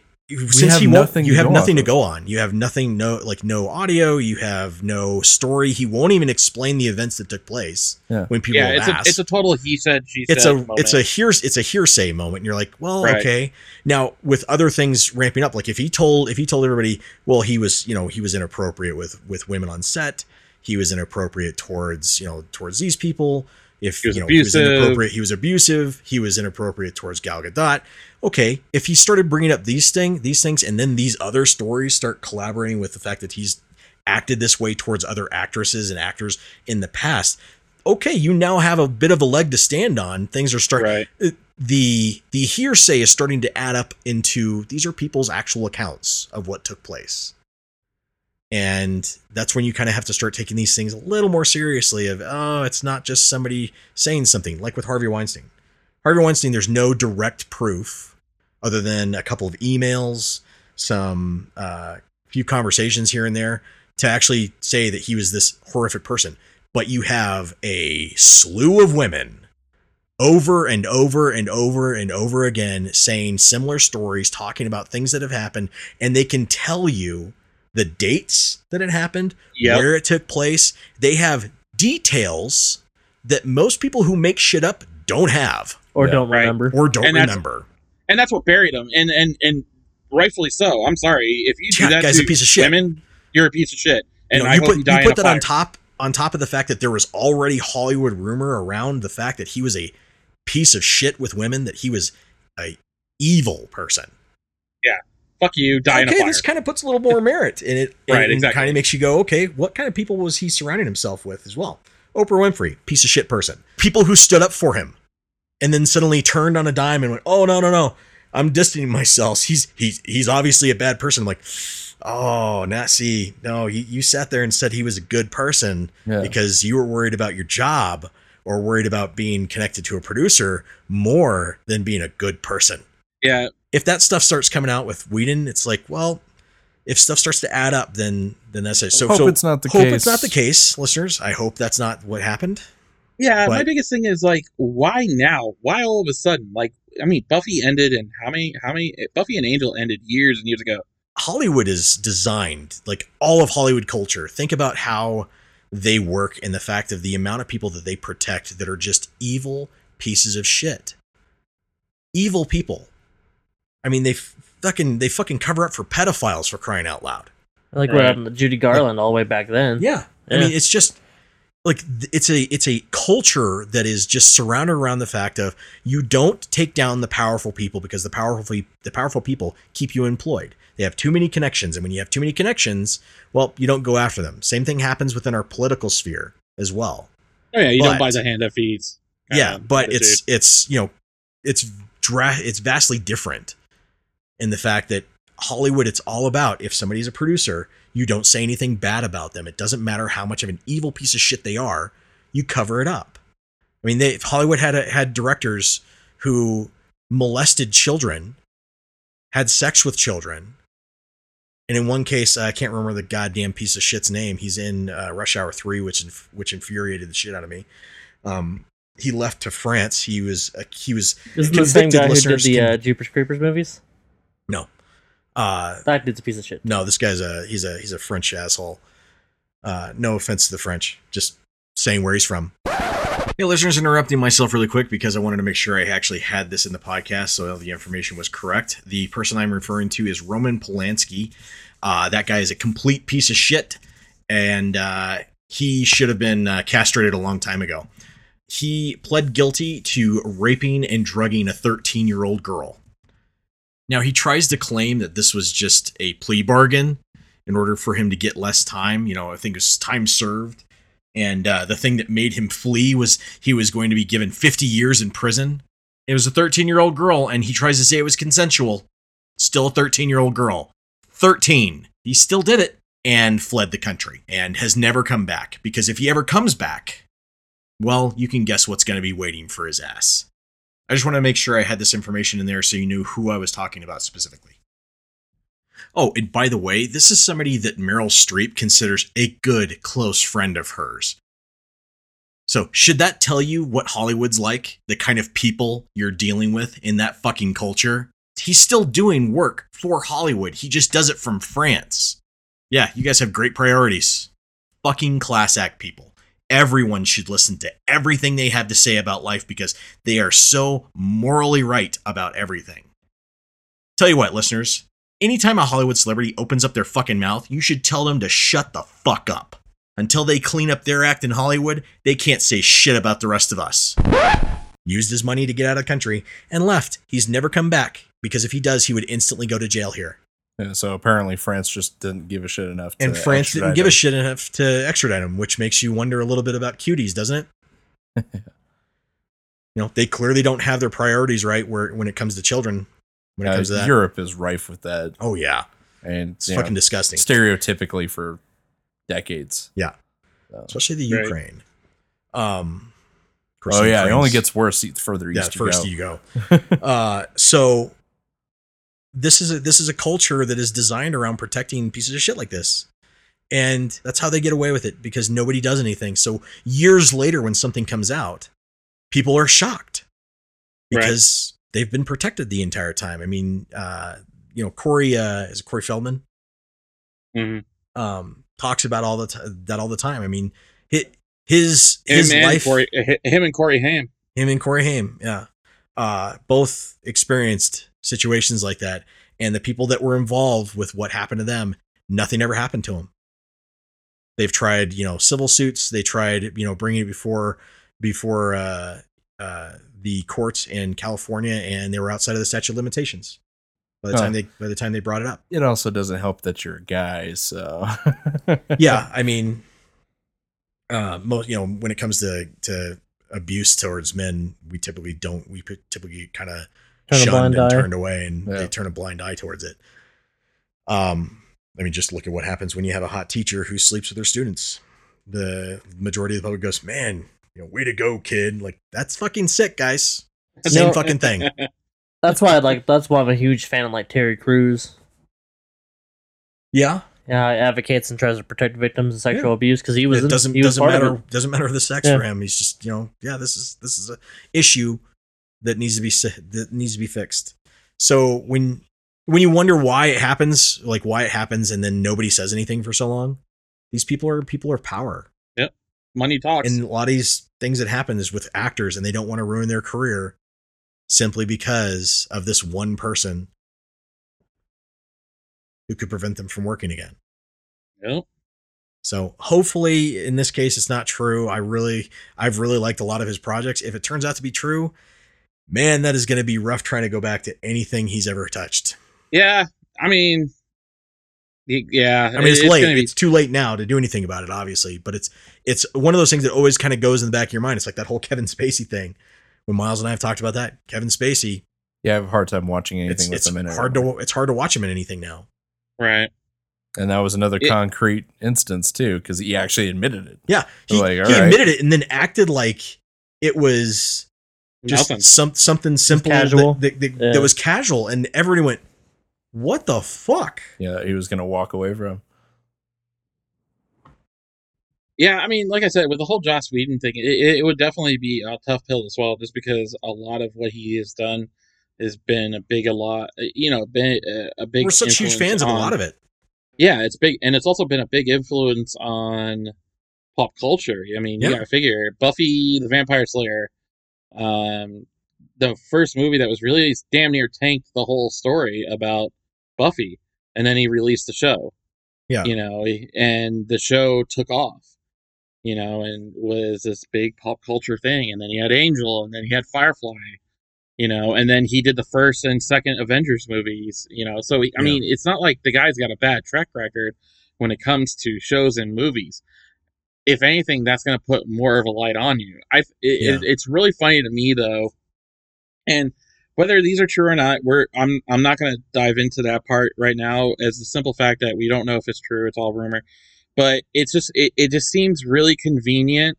since have he won't you have nothing to go on you have nothing no like no audio you have no story he won't even explain the events that took place Yeah. when people Yeah, have it's a it's a total he said she it's said. a moment. it's a hears it's a hearsay moment and you're like well Right. okay now with other things ramping up like if he told if he told everybody well he was you know he was inappropriate with with women on set he was inappropriate towards you know towards these people. If He was you know he was inappropriate he was abusive. He was inappropriate towards Gal Gadot. Okay if he started bringing up these thing these things and then these other stories start collaborating with the fact that he's acted this way towards other actresses and actors in the past okay you now have a bit of a leg to stand on. Things are starting right. Uh, the the hearsay is starting to add up into these are people's actual accounts of what took place and that's when you kind of have to start taking these things a little more seriously of oh it's not just somebody saying something like with harvey weinstein. Harvey weinstein there's no direct proof other than a couple of emails some uh, few conversations here and there to actually say that he was this horrific person. But you have a slew of women over and over and over and over again saying similar stories, talking about things that have happened, and they can tell you the dates that it happened, Yep. where it took place. They have details that most people who make shit up don't have or Yeah. don't Right. remember. or don't And that's- remember. and that's what buried him, and and and rightfully so. I'm sorry if you do Yeah, that guy's to a piece of shit. women, you're a piece of shit, and you know, you put, you you put in a that on top on top of the fact that there was already Hollywood rumor around the fact that he was a piece of shit with women, that he was a evil person. Fuck you, die in a okay, fire. this kind of puts a little more merit in it. Right, and, exactly. Kind of makes you go, okay, what kind of people was he surrounding himself with as well? Oprah Winfrey, piece of shit person. People who stood up for him, and then suddenly turned on a dime and went, oh no no no, I'm distancing myself. He's he's he's obviously a bad person. I'm like, oh, now see, no, you, you sat there and said he was a good person Yeah. because you were worried about your job or worried about being connected to a producer more than being a good person yeah, if that stuff starts coming out with Whedon, it's like, well, if stuff starts to add up, then then that's it. So Hope so it's not the hope case. it's not the case, listeners. I hope that's not what happened. yeah. my biggest thing is like, why now? Why all of a sudden? Like, I mean, Buffy ended, and how many? How many? Buffy and Angel ended years and years ago. Hollywood is designed like all of Hollywood culture. Think about how they work and the fact of the amount of people that they protect that are just evil pieces of shit. Evil people. I mean, they fucking they fucking cover up for pedophiles for crying out loud. like what Right. happened to Judy Garland all the way back then. Yeah. I mean, it's just like it's a it's a culture that is just surrounded around the fact of you don't take down the powerful people because the powerful the powerful people keep you employed. They have too many connections, and when you have too many connections, well, you don't go after them. Same thing happens within our political sphere as well. Oh yeah, you But- don't buy the hand that feeds. yeah, kinda but it's attitude. it's you know it's dra- it's vastly different in the fact that Hollywood it's all about if somebody's a producer, you don't say anything bad about them. It doesn't matter how much of an evil piece of shit they are, you cover it up. I mean, they Hollywood had a, had directors who molested children, had sex with children. And in one case, I can't remember the goddamn piece of shit's name. He's in uh, Rush Hour Three, which inf- which infuriated the shit out of me. Um, he left to France. He was uh, he was Isn't the same convicted guy who did the uh, Jeepers Creepers movies? No, uh, That dude's a piece of shit. no. This guy's a he's a he's a French asshole. Uh, no offense to the French, just saying where he's from. Hey, listeners, interrupting myself really quick because I wanted to make sure I actually had this in the podcast so the information was correct. The person I'm referring to is Roman Polanski. Uh, that guy is a complete piece of shit, and uh, he should have been uh, castrated a long time ago. He pled guilty to raping and drugging a 13 year old girl. Now, he tries to claim that this was just a plea bargain in order for him to get less time. You know, I think it was time served. And uh, the thing that made him flee was he was going to be given 50 years in prison. It was a 13 year old girl, and he tries to say it was consensual. Still a 13 year old girl. 13. He still did it and fled the country and has never come back because if he ever comes back, well, you can guess what's going to be waiting for his ass. I just want to make sure I had this information in there so you knew who I was talking about specifically. Oh, and by the way, this is somebody that Meryl Streep considers a good close friend of hers. So, should that tell you what Hollywood's like? The kind of people you're dealing with in that fucking culture? He's still doing work for Hollywood. He just does it from France. Yeah, you guys have great priorities. Fucking class act people. Everyone should listen to everything they have to say about life because they are so morally right about everything. Tell you what, listeners, anytime a Hollywood celebrity opens up their fucking mouth, you should tell them to shut the fuck up. Until they clean up their act in Hollywood, they can't say shit about the rest of us. Used his money to get out of the country and left. He's never come back because if he does, he would instantly go to jail here. Yeah, so apparently France just didn't give a shit enough. To And France didn't extradite give a shit enough to extradite him, which makes you wonder a little bit about cuties, doesn't it? you know, they clearly don't have their priorities right where when it comes to children. When it Uh, comes to that, Europe is rife with that, oh yeah, and it's you know, fucking disgusting. stereotypically for decades. Yeah. So- especially the Right. Ukraine. Um, oh the yeah, it only gets worse the further yeah. east you First go. you go. uh, so this is a this is a culture that is designed around protecting pieces of shit like this, and that's how they get away with it because nobody does anything. So years later, when something comes out, people are shocked Right. because they've been protected the entire time. I mean, uh, you know, Corey uh, is it Corey Feldman hmm um, talks about all the t- that all the time. I mean, his his life, Corey, him and Corey Haim. him and Corey Haim, yeah, uh, both experienced situations like that, and the people that were involved with what happened to them, nothing ever happened to them. They've tried, you know, civil suits. They tried, you know, bringing it before before uh, uh, the courts in California, and they were outside of the statute of limitations by the Huh. time they by the time they brought it up. It also doesn't help that you're a guy, so yeah i mean uh most you know when it comes to to abuse towards men we typically don't we typically kind of Turn a shunned blind and eye. turned away and Yeah. they turn a blind eye towards it um i mean just look at what happens when you have a hot teacher who sleeps with their students the majority of the public goes man you know way to go kid like that's fucking sick guys same No. fucking thing That's why I like. That's why I'm a huge fan of like Terry Crews. yeah Yeah, he advocates and tries to protect victims of sexual abuse because he was. it doesn't he doesn't part of matter it. doesn't matter the sex Yeah. for him. He's just you know yeah this is this is a issue that needs to be that needs to be fixed. So when when you wonder why it happens, like why it happens, and then nobody says anything for so long, these people are people are power, Yep, Money talks. and a lot of these things that happen is with actors, and they don't want to ruin their career simply because of this one person who could prevent them from working again. Yep. So hopefully in this case it's not true. I really I've really liked a lot of his projects. If it turns out to be true, man, that is going to be rough trying to go back to anything he's ever touched. Yeah, I mean, yeah. I mean, it's, late. be- It's too late now to do anything about it, obviously. But it's it's one of those things that always kind of goes in the back of your mind. It's like that whole Kevin Spacey thing. When Miles and I have talked about that, Kevin Spacey, yeah, I have a hard time watching anything it's with it's him in it. hard to it's hard to watch him in anything now. right. and that was another It- concrete instance too, because he actually admitted it. Yeah, he, Like, he right. admitted it and then acted like it was just Nothing. some something simple casual. That, that, that, Yeah. that was casual, and everyone went, "What the fuck?" Yeah, he was gonna walk away from. Yeah, I mean, like I said, with the whole Joss Whedon thing, it, it would definitely be a tough pill to swallow, just because a lot of what he has done has been a big, a lot, you know, been a, a big. We're such huge influence fans of a lot of it. Yeah, it's big, and it's also been a big influence on pop culture. I mean, Yeah. you gotta figure Buffy the Vampire Slayer, um, the first movie that was released damn near tanked the whole story about Buffy, and then he released the show. Yeah. you know, and the show took off. You know, and was this big pop culture thing, and then he had Angel, and then he had Firefly, you know, and then he did the first and second Avengers movies, you know. So he, I Yeah. mean, it's not like the guy's got a bad track record when it comes to shows and movies. If anything, that's going to put more of a light on you. I it, Yeah. it, it's really funny to me though, and whether these are true or not, we're I'm I'm not going to dive into that part right now as the simple fact that we don't know if it's true. It's all rumor, but it's just it, it just seems really convenient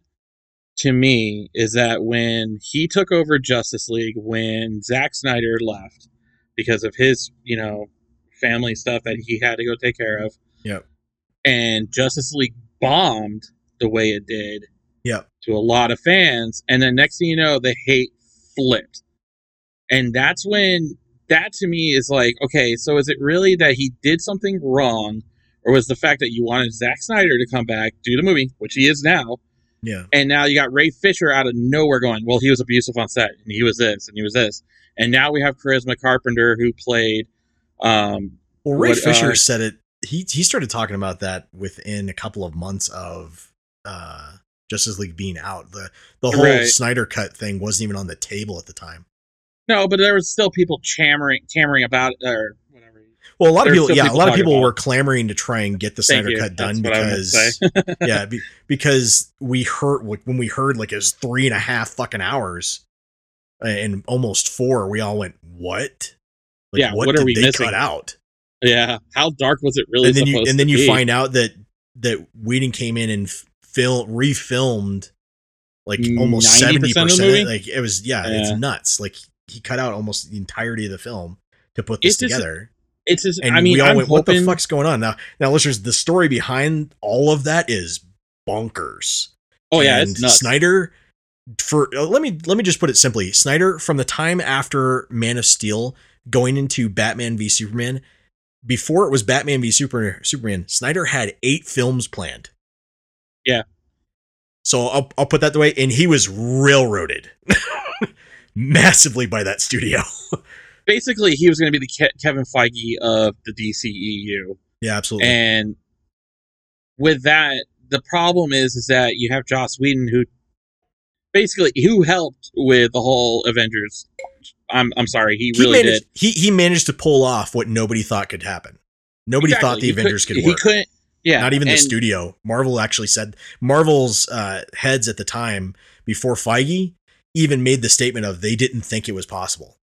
to me is that when he took over Justice League, when Zack Snyder left because of his, you know, family stuff that he had to go take care of. Yep. And Justice League bombed the way it did Yep. to a lot of fans. And then next thing you know, the hate flipped. And that's when that to me is like, okay, so is it really that he did something wrong? Or was the fact that you wanted Zack Snyder to come back, do the movie, which he is now, Yeah. and now you got Ray Fisher out of nowhere going, well, he was abusive on set, and he was this, and he was this. And now we have Charisma Carpenter who played um Well, Ray What, Fisher uh, said it. He he started talking about that within a couple of months of uh, Justice League being out. The the whole Right. Snyder cut thing wasn't even on the table at the time. no, but there was still people clamoring clamoring about it, or whatever. Well, a lot of people, yeah, people a lot of people about were clamoring to try and get the Snyder cut done That's what I meant to because yeah, be, because we heard like, when we heard like it was three and a half fucking hours and almost four. We all went, "What? Like, Yeah, what, what are did we they missing? cut out?" yeah, how dark was it really and then you and then you be? find out that that Whedon came in and film refilmed like almost 90% seventy of the percent. movie? Like it was, yeah, Yeah. it's nuts. Like he cut out almost the entirety of the film to put It's this just- together. it's just, And I mean, we all I'm went, hoping, "What the fuck's going on?" Now, now, listeners, the story behind all of that is bonkers. oh yeah, And it's nuts. Snyder for uh, let me let me just put it simply. Snyder from the time after Man of Steel going into Batman v Superman, before it was Batman v Super, Superman, Snyder had 8 films planned. Yeah. So I'll I'll put that the way and he was railroaded massively by that studio. Basically, he was going to be the Ke- Kevin Feige of the DCEU. yeah, absolutely. And with that, the problem is is that you have Joss Whedon who basically who helped with the whole Avengers. I'm I'm sorry, he he really managed did. he he managed to pull off what nobody thought could happen. Nobody Exactly. thought the He Avengers could He work. couldn't. Yeah, not even the studio. Marvel actually said Marvel's uh, heads at the time before Feige even made the statement of they didn't think it was possible.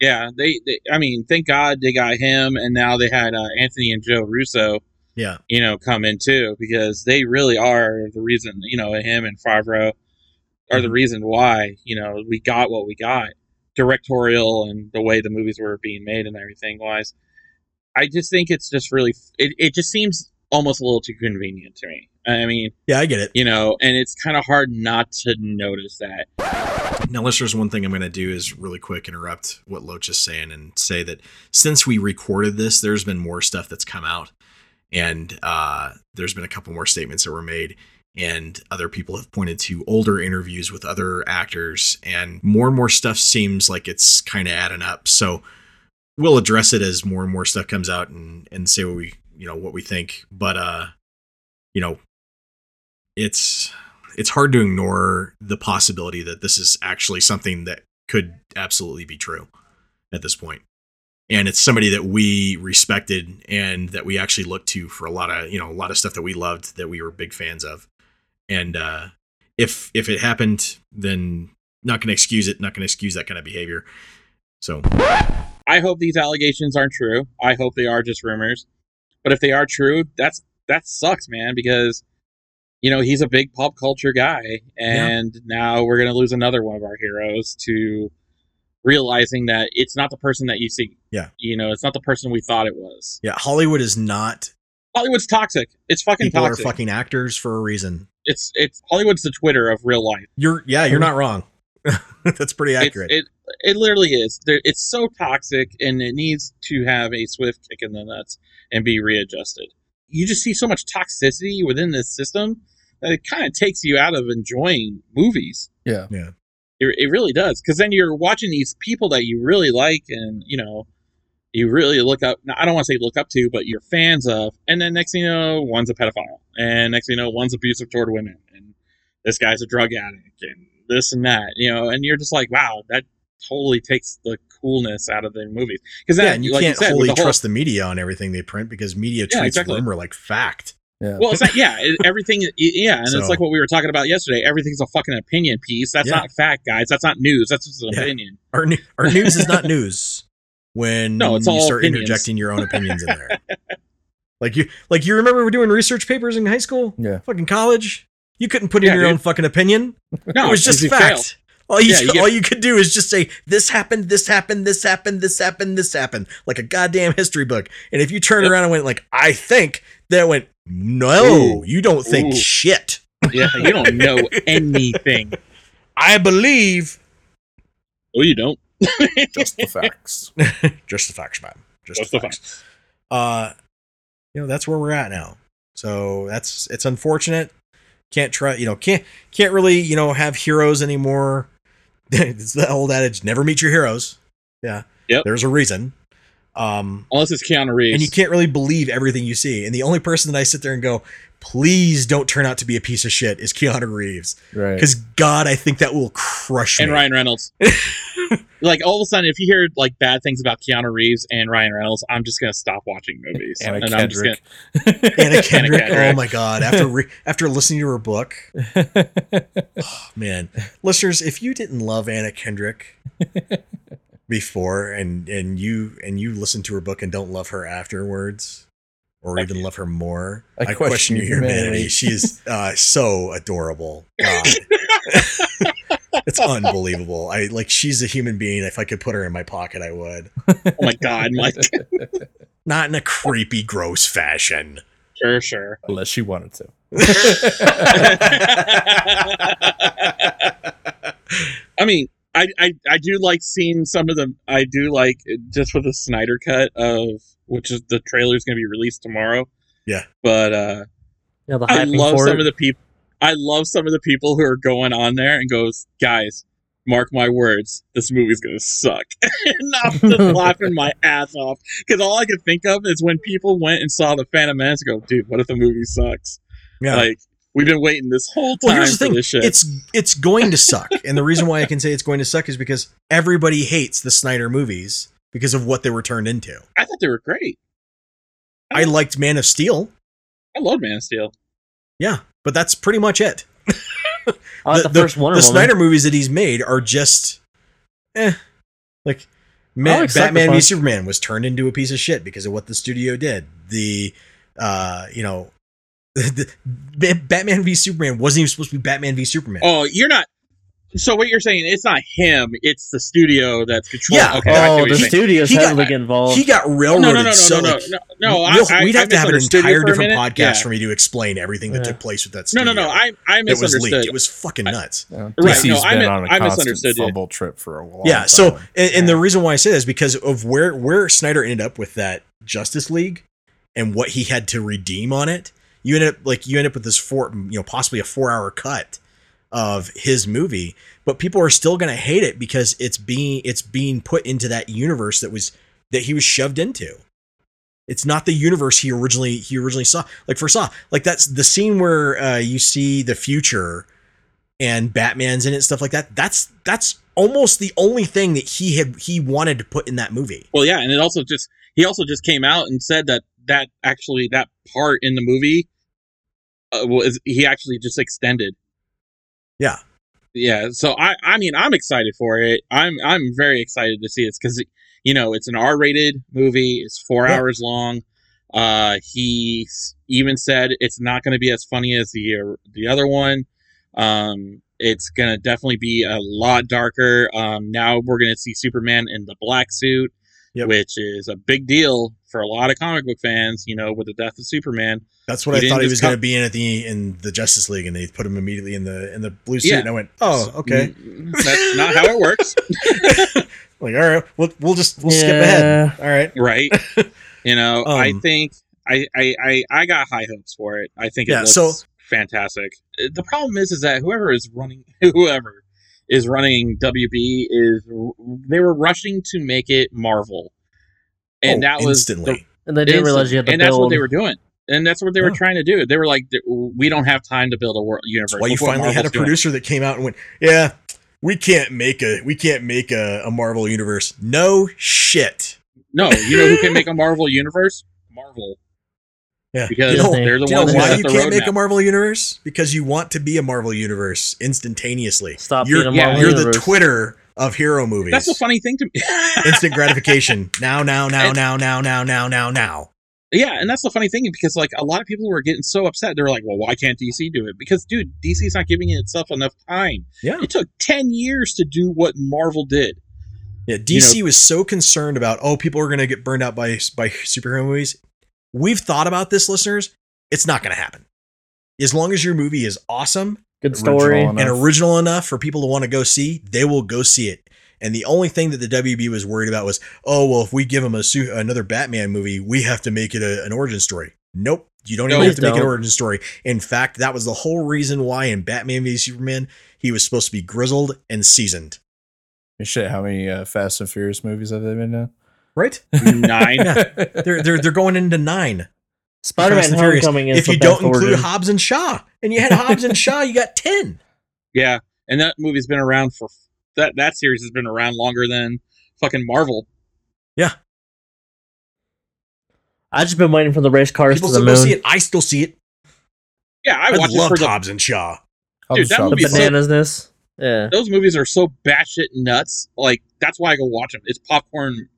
Yeah, they, they. I mean, thank God they got him, and now they had uh, Anthony and Joe Russo. Yeah, you know, come in too because they really are the reason, you know, him and Favreau are the Mhm. reason why, you know, we got what we got. Directorial and the way the movies were being made and everything wise. I just think it's just really, it, it just seems almost a little too convenient to me. I mean, yeah, I get it. you know, and it's kind of hard not to notice that. Now, listeners, one thing I'm going to do is really quick interrupt what Loach is saying and say that since we recorded this, there's been more stuff that's come out, and uh, there's been a couple more statements that were made, and other people have pointed to older interviews with other actors, and more and more stuff seems like it's kind of adding up. So we'll address it as more and more stuff comes out and and say what we you know what we think, but uh, you know, it's it's hard to ignore the possibility that this is actually something that could absolutely be true at this point. And it's somebody that we respected and that we actually looked to for a lot of, you know, a lot of stuff that we loved that we were big fans of. And uh if if it happened, then not going to excuse it, not going to excuse that kind of behavior. So, I hope these allegations aren't true. I hope they are just rumors. But if they are true, that's that sucks, man, because you know, he's a big pop culture guy and now we're going to lose another one of our heroes to realizing that it's not the person that you see. Yeah. You know, it's not the person we thought it was. yeah, Hollywood is not Hollywood's toxic. It's fucking people toxic. are fucking actors for a reason. it's it's Hollywood's the Twitter of real life. You're yeah, you're not wrong. That's pretty accurate. it it literally is. There, it's so toxic, and it needs to have a swift kick in the nuts and be readjusted. you just see so much toxicity within this system that it kind of takes you out of enjoying movies. Yeah. Yeah. It, it really does because then you're watching these people that you really like and you know you really look up. now, I don't want to say look up to, but you're fans of, and then next thing you know, one's a pedophile, and next thing you know, one's abusive toward women, and this guy's a drug addict, and this and that, you know, and you're just like, wow, that totally takes the coolness out of the movies because then Yeah, and you like can't said, wholly the whole- trust the media on everything they print because media Yeah, treats exactly. rumor like fact. Yeah. Well, it's like yeah, it- everything. Yeah, and So- it's like what we were talking about yesterday. Everything's a fucking opinion piece. That's Yeah. not fact, guys. That's not news. That's just an Yeah. opinion. Our our news is not news when No, it's you all start opinions. interjecting your own opinions in there. like you like you remember we're doing research papers in high school? Yeah. Fucking college? You couldn't put in Yeah, your dude. own fucking opinion. No, it was just you fact. All you, Yeah, you get- all you could do is just say this happened, this happened, this happened, this happened, this happened, like a goddamn history book. And if you turned Yep. around and went like, "I think," that went, "No, Ooh. you don't think Ooh. shit. Yeah, you don't know anything. I believe." Oh, you don't. Just the facts. Just the facts, man. Just, Just the the facts. Uh, you know that's where we're at now. So that's it's unfortunate. Can't try, you know, can't can't really, you know, have heroes anymore. it's the old adage: never meet your heroes. Yeah. Yep. There's a reason. Um, Unless it's Keanu Reeves. and you can't really believe everything you see. And the only person that I sit there and go, please don't turn out to be a piece of shit is Keanu Reeves. Right. Because God, I think that will crush and me. Ryan Reynolds. like all of a sudden, if you hear like bad things about Keanu Reeves and Ryan Reynolds, I'm just gonna stop watching movies. Anna and I'm just Kendrick. Anna Kendrick. Kendrick. Oh my God! After re- after listening to her book, oh, man, listeners, if you didn't love Anna Kendrick before, and and you and you listen to her book and don't love her afterwards, or even love her more, I I, question question your your humanity. humanity. She is uh, so adorable. God. it's unbelievable. I like she's a human being. If I could put her in my pocket, I would. oh my god, Mike. Not in a creepy, gross fashion. sure, sure. Unless she wanted to. I mean, I, I I do like seeing some of them. I do like just for the Snyder cut of which is the trailer is going to be released tomorrow. Yeah. but uh, Yeah, the I love some it. of the people. I love some of the people who are going on there and goes, guys, mark my words, this movie's gonna suck. and I'm just laughing my ass off because all I could think of is when people went and saw the Phantom Menace. and Go, dude, what if the movie sucks? Yeah. Like we've been waiting this whole time Well, here's the for thing: this shit. it's it's going to suck, and the reason why I can say it's going to suck is because everybody hates the Snyder movies because of what they were turned into. I thought they were great. I liked Man of Steel, I loved Man of Steel. Yeah, but that's pretty much it. I like the, first Wonder the Woman. Snyder movies that he's made are just, eh, like. Man, Batman v Superman was turned into a piece of shit because of what the studio did. The, uh, you know, the, Batman v Superman wasn't even supposed to be Batman v Superman. Oh, you're not. So what you're saying? It's not him. It's the studio that's controlling. Yeah. Okay. Oh, the you're studios He heavily get uh, involved. he got railroaded. No, no, no, no, so no, no, like, no, no. I, we'll, I, we'd I have to have an entire different podcast Yeah. for me to explain everything that Yeah. took place with that No, studio. no, no. I I it was misunderstood. leaked. It was fucking nuts. You know, Right, DC's no, I been mi- on a I constant misunderstood you. fumble trip for a while. Yeah. So, and, and the reason why I say that is because of where where Snyder ended up with that Justice League and what he had to redeem on it. You end up like you end up with this four, you know, possibly a four hour cut of his movie, but people are still going to hate it because it's being it's being put into that universe that was that he was shoved into. It's not the universe he originally he originally saw. Like foresaw. Like that's the scene where uh, you see the future and Batman's in it, stuff like that. That's that's almost the only thing that he had he wanted to put in that movie. Well, yeah, and it also just he also just came out and said that that actually that part in the movie uh, was he actually just extended. Yeah. Yeah, so I I mean I'm excited for it. I'm I'm very excited to see it because you know it's an R-rated movie. It's four Yeah. hours long. Uh, he even said it's not going to be as funny as the uh, the other one. Um, it's going to definitely be a lot darker. Um, now we're going to see Superman in the black suit, Yep. which is a big deal for a lot of comic book fans. You know, with the death of Superman. That's what He I thought he just was going to be in at the in the Justice League, and they put him immediately in the in the blue suit. Yeah. And I went, oh, okay. Mm, That's not how it works, Like, all right, we'll we'll just we'll skip ahead. All right. right? You know, I Um, think I, I, I, I got high hopes for it. I think it Yeah, looks so- fantastic. The problem is, is that whoever is running, whoever is running WB is they were rushing to make it Marvel, and Oh, that was instantly. And they didn't realize you had to and build. that's what they were doing. And that's what they were Yeah. trying to do. They were like, "We don't have time to build a world universe." That's why you Look what finally had a Marvel's doing. producer that came out and went, "Yeah, we can't make a we can't make a, a Marvel universe." No shit. No, you know who can make a Marvel universe? Marvel, Yeah, because you know, they're the do you know ones why you the can't make a. Marvel universe? Because you want to be a Marvel universe instantaneously. Stop you're, being a Yeah, Marvel You're the Twitter of hero movies. That's the funny thing to me. Instant gratification. Now, now, now, And- now, now, now, now, now, now. Yeah, and that's the funny thing because like a lot of people were getting so upset. They're like, "Well, why can't DC do it?" Because, dude, DC's not giving itself enough time. Yeah. It took ten years to do what Marvel did. Yeah, DC was so concerned about oh people are going to get burned out by by superhero movies. We've thought about this, listeners. It's not going to happen. As long as your movie is awesome Good story. Original and original enough for people to want to go see, they will go see it. And the only thing that the WB was worried about was, oh well, if we give them a su- another Batman movie, we have to make it a, an origin story. Nope, you don't No, even have to please make an origin story. In fact, that was the whole reason why in Batman v Superman he was supposed to be grizzled and seasoned. Shit, how many uh, Fast and Furious movies have they been now? Right? Nine. They're they're they're going into nine. Spider-Man Fast and Furious. Homecoming is if the you best don't include origin. Hobbs and Shaw, and you had Hobbs and Shaw, you got ten. yeah, and that movie's been around for that. That series has been around longer than fucking Marvel. Yeah, I've just been waiting for the race cars People to the still go see moon. it. I still see it. Yeah, I I, watched it for loved the. Hobbs and Shaw. Dude, just that drop The movie's it. so- Yeah. Those movies are so batshit nuts. Like that's why I go watch them. It's popcorn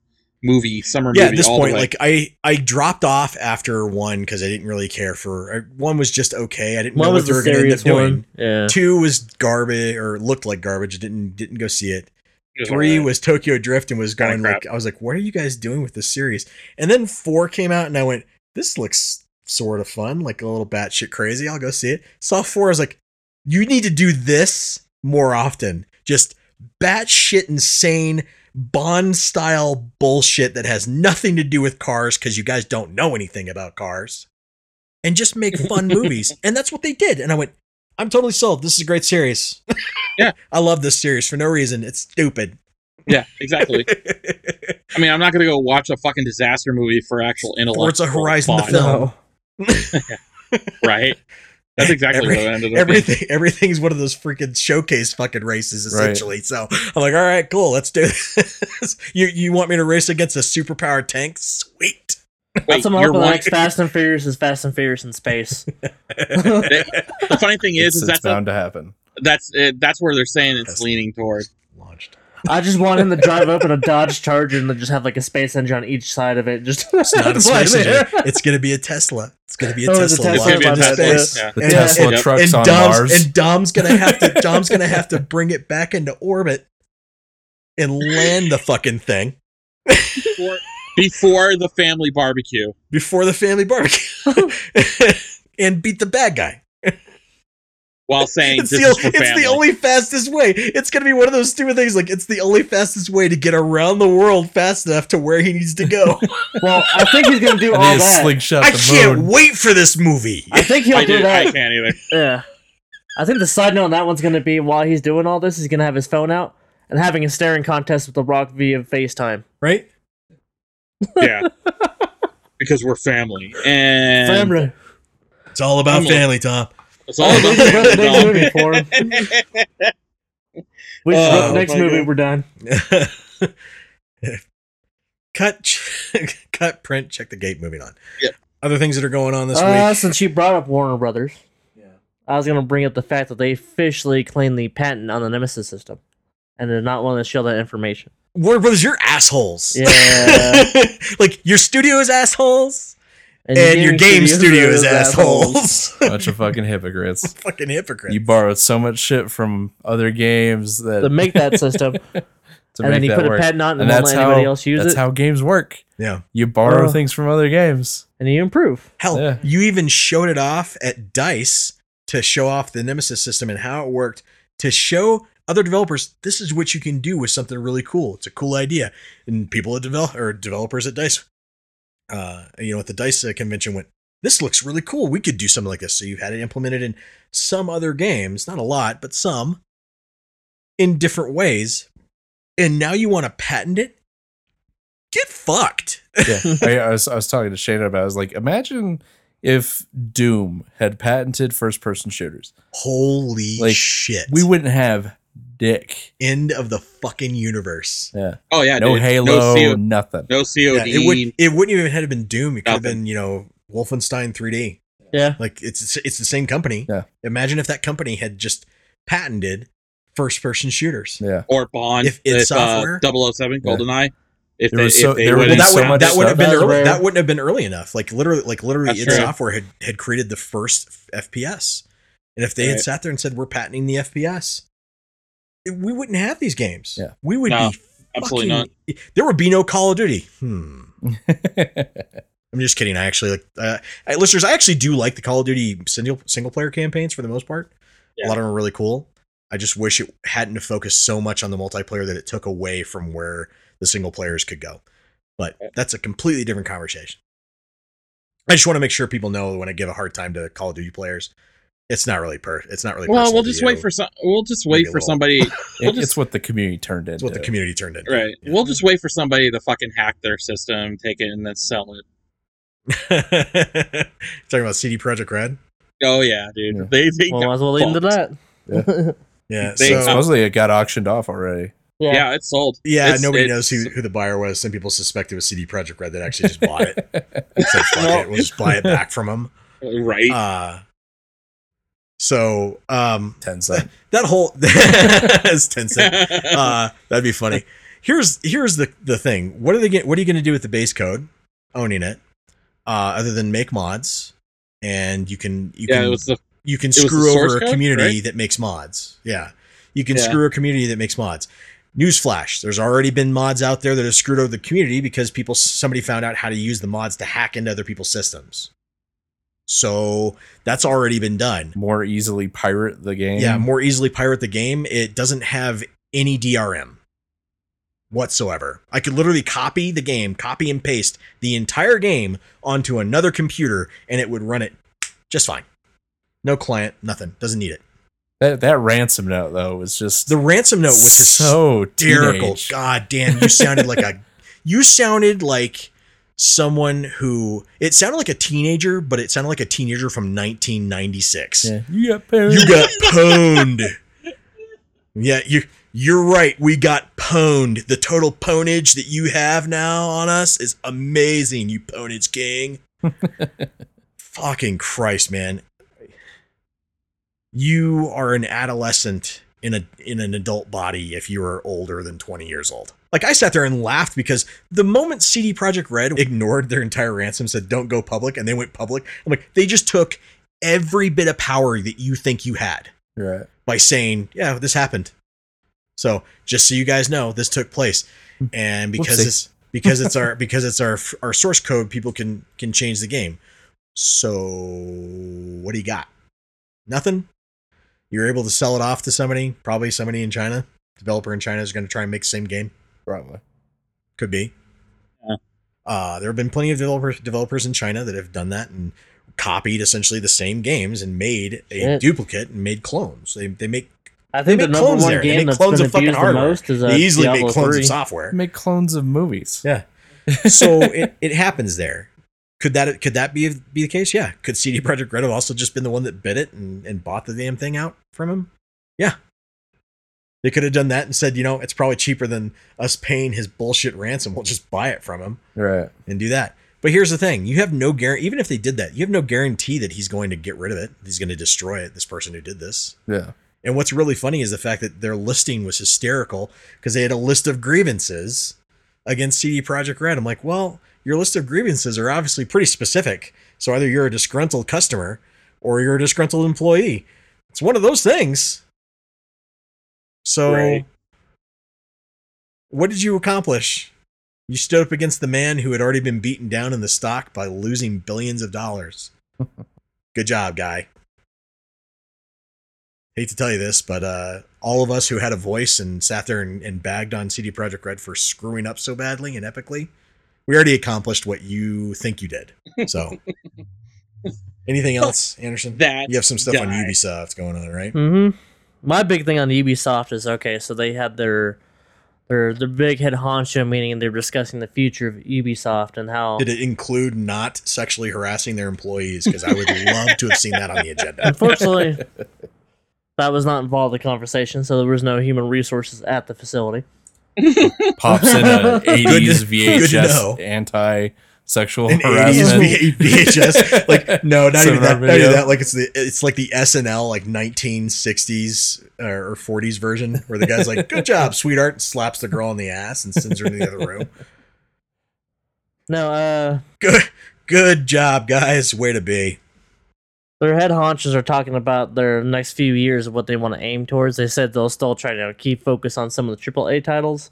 movie, summer Yeah, movie. at this all point, the way. like I I dropped off after one because I didn't really care for uh, one was just okay. I didn't One know was what they the were going to end serious up doing. one. Yeah. Two was garbage or looked like garbage. Didn't didn't go see it. It Three alright. was Tokyo Drift and was going like I was like, what are you guys doing with this series? And then four came out and I went, this looks sort of fun, like a little batshit crazy. I'll go see it. Saw four. I was like, you need to do this more often. Just batshit insane Bond style bullshit that has nothing to do with cars because you guys don't know anything about cars, and just make fun movies. And that's what they did. And I went, I'm totally sold. This is a great series. Yeah. I love this series for no reason. It's stupid. yeah, exactly. I mean, I'm not gonna go watch a fucking disaster movie for actual intellectual Forza Horizon the thought, film. No. right? That's exactly Every- what it ended up. being. Everything, everything's one of those freaking showcase fucking races, Right. essentially. So I'm like, all right, cool, let's do this. you you want me to race against a superpowered tank? Sweet. Wait, That's something you're one- like Fast and Furious is Fast and Furious in space. the funny thing is, It's, is it's that's a, bound to happen. that's uh, that's where they're saying it's That's- leaning toward. Launched. I just want him to drive up in a Dodge Charger and then just have like a space engine on each side of it. Just It's not a space engine. It's gonna be a Tesla. It's gonna be a Oh, it's a Tesla. Tesla, launched my into bad, space. yeah. The And- Tesla and- trucks and on Dom's, Mars. And Dom's gonna have to Dom's gonna have to bring it back into orbit and land the fucking thing Before, before the family barbecue. before the family barbecue and beat the bad guy. While saying It's this the, is for it's family. the only fastest way. It's gonna be one of those stupid things. Like it's the only fastest way to get around the world fast enough to where he needs to go. Well, I think he's gonna do And all that. slingshot I the can't moon. wait for this movie. I think he'll I, do did, I can't either. Yeah. I think the side note on that one's gonna be while he's doing all this, he's gonna have his phone out and having a staring contest with The Rock via FaceTime. Right? Yeah. because we're family. And Family. It's all about Family. family, Tom. It's all about Let's the next movie for him. We just Oh, wrote the next my movie. God. We're done. cut, ch- cut, print, check the gate. Moving on. Yep. Other things that are going on this Uh, week. since you brought up Warner Brothers, Yeah. I was gonna bring up the fact that they officially claimed the patent on the Nemesis system, and they're not willing to show that information. Warner Brothers, you're assholes. Yeah. like your studio is assholes, And, and your game studio is assholes. assholes. Bunch of fucking hypocrites. Fucking hypocrite. You borrowed so much shit from other games that To make that system, to and make then you put work. a patent on it and and won't that's let anybody how else use that's it, That's how games work. yeah. You borrow Oh. things from other games. and you improve. Hell, Yeah. you even showed it off at Dice to show off the Nemesis system and how it worked to show other developers this is what you can do with something really cool. It's a cool idea, and people at develop or developers at Dice uh, you know, at the Dice convention went, this looks really cool. We could do something like this. So you've had it implemented in some other games, not a lot, but some in different ways. And now you want to patent it? Get fucked. yeah, I, I was I was talking to Shane about. it. I was like, imagine if Doom had patented first person shooters. Holy Like, shit. We wouldn't have dick. End of the fucking universe. Yeah, Oh yeah, no dude. Halo, no, CO, nothing. no COD. Yeah, it would it wouldn't even have been Doom. It could have been, you know, Wolfenstein 3D. Yeah. Like it's it's the same company. Yeah. Imagine if that company had just patented first person shooters. Yeah, or Bond If it's software- uh, 007 Yeah. GoldenEye. If There they, was so- if they there would, would Well, that so would, much that would have been that, early, that wouldn't have been early enough. Like literally, like literally, That's id true. Software had had created the first FPS, and if they had sat there and said we're patenting the FPS, it- we wouldn't have these games. Yeah. we would No, be absolutely fucking- not. There would be no Call of Duty. Hmm. I'm just kidding. I actually like, uh, I, listeners. I actually do like the Call of Duty single single player campaigns for the most part. Yeah. A lot of them are really cool. I just wish it hadn't focused so much on the multiplayer that it took away from where the single players could go. But that's a completely different conversation. I just want to make sure people know when I give a hard time to Call of Duty players, it's not really per. It's not really. well, we'll just wait for some. We'll just wait a for somebody. We'll just- it's what the community turned into. It's what the community turned into. Right. Yeah. We'll just wait for somebody to fucking hack their system, take it, and then sell it. Talking about CD Projekt Red. Oh yeah, dude. Yeah. They, they Well, got might as well lead into that. Yeah. They- so, Supposedly it got auctioned off already. yeah. Yeah, it's sold. Yeah, It's- nobody it's- knows who, who the buyer was. Some people suspect it was CD Projekt Red that actually just bought it. Said, Fuck No. it, we'll just buy it back from them. Right. Uh, so um, Tencent. that whole it's Tencent. Uh, that'd be funny. Here's here's the the thing. What are they get? What are you going to do with the base code? Owning it, uh, other than make mods, and you can you yeah, can was the you can screw source over a code, community right? that makes mods. Yeah. You can Yeah. screw a community that makes mods. Newsflash, there's already been mods out there that have screwed over the community because people somebody found out how to use the mods to hack into other people's systems. So that's already been done. More easily pirate the game. Yeah, more easily pirate the game. It doesn't have any DRM whatsoever. I could literally copy the game, copy and paste the entire game onto another computer and it would run it just fine. No client, nothing. Doesn't need it. That that ransom note though was just The ransom note was just so hysterical. teenage. God damn, you sounded like a you sounded like someone who it sounded like a teenager, but it sounded like a teenager from 1996. Yeah, you got pwned. You got pwned. Yeah, you you're right. We got pwned. The total pwnage that you have now on us is amazing, you pwnage king. Fucking Christ, man. You are an adolescent in a in an adult body if you are older than 20 years old. Like I sat there and laughed because the moment CD Projekt Red ignored their entire ransom, said don't go public, and they went public, I'm like, they just took every bit of power that you think you had right. by saying, "Yeah, this happened." So, just so you guys know, this took place, and because Whoopsie. it's because it's our because it's our our source code, people can can change the game. So, what do you got? Nothing. You're able to sell it off to somebody, probably somebody in China. Developer in China is going to try and make the same game. Probably. Could be. Yeah. Uh, there have been plenty of developers developers in China that have done that and copied essentially the same games and made a Shit. duplicate and made clones. They they make I think They the number clones one there. Game that's clones been of fucking abused the most is uh, they easily Diablo make clones 3. of software. Make clones of movies. Yeah. So it, it happens there. Could that could that be be the case? Yeah. Could CD Projekt Red have also just been the one that bid it and, and bought the damn thing out from him? Yeah. They could have done that and said, you know, it's probably cheaper than us paying his bullshit ransom. We'll just buy it from him Right. and do that. But here's the thing: you have no guarantee. Even if they did that, you have no guarantee that he's going to get rid of it. He's going to destroy it. This person who did this. Yeah. And what's really funny is the fact that their listing was hysterical because they had a list of grievances against CD Projekt Red. I'm like, well, your list of grievances are obviously pretty specific. So either you're a disgruntled customer or you're a disgruntled employee. It's one of those things. So, Right. what did you accomplish? You stood up against the man who had already been beaten down in the stock by losing billions of dollars. Good job, guy. Hate to tell you this, but uh, all of us who had a voice and sat there and, and bagged on CD Projekt Red for screwing up so badly and epically, we already accomplished what you think you did. So, anything else, Anderson? That You have some stuff on. Ubisoft going on, right? Mm-hmm. My big thing on the Ubisoft is okay. So they had their their their big head honcho meeting, and they're discussing the future of Ubisoft and how. Did it include not sexually harassing their employees? Because I would love to have seen that on the agenda. Unfortunately, that was not involved in the conversation, so there was no human resources at the facility. Pops in a 80s good to know. VHS anti sexual An 80s harassment. V- VHS. Like, no, not even Seminar that. Not even that. Like, it's the it's like the SNL like 1960s or 40s version where the guy's like, "Good job, sweetheart," and slaps the girl on the ass and sends her to the other room. No, uh, Good, good job, guys. Way to be. their head honchos are talking about their next few years of what they want to aim towards. They said they'll still try to keep focus on some of the AAA titles,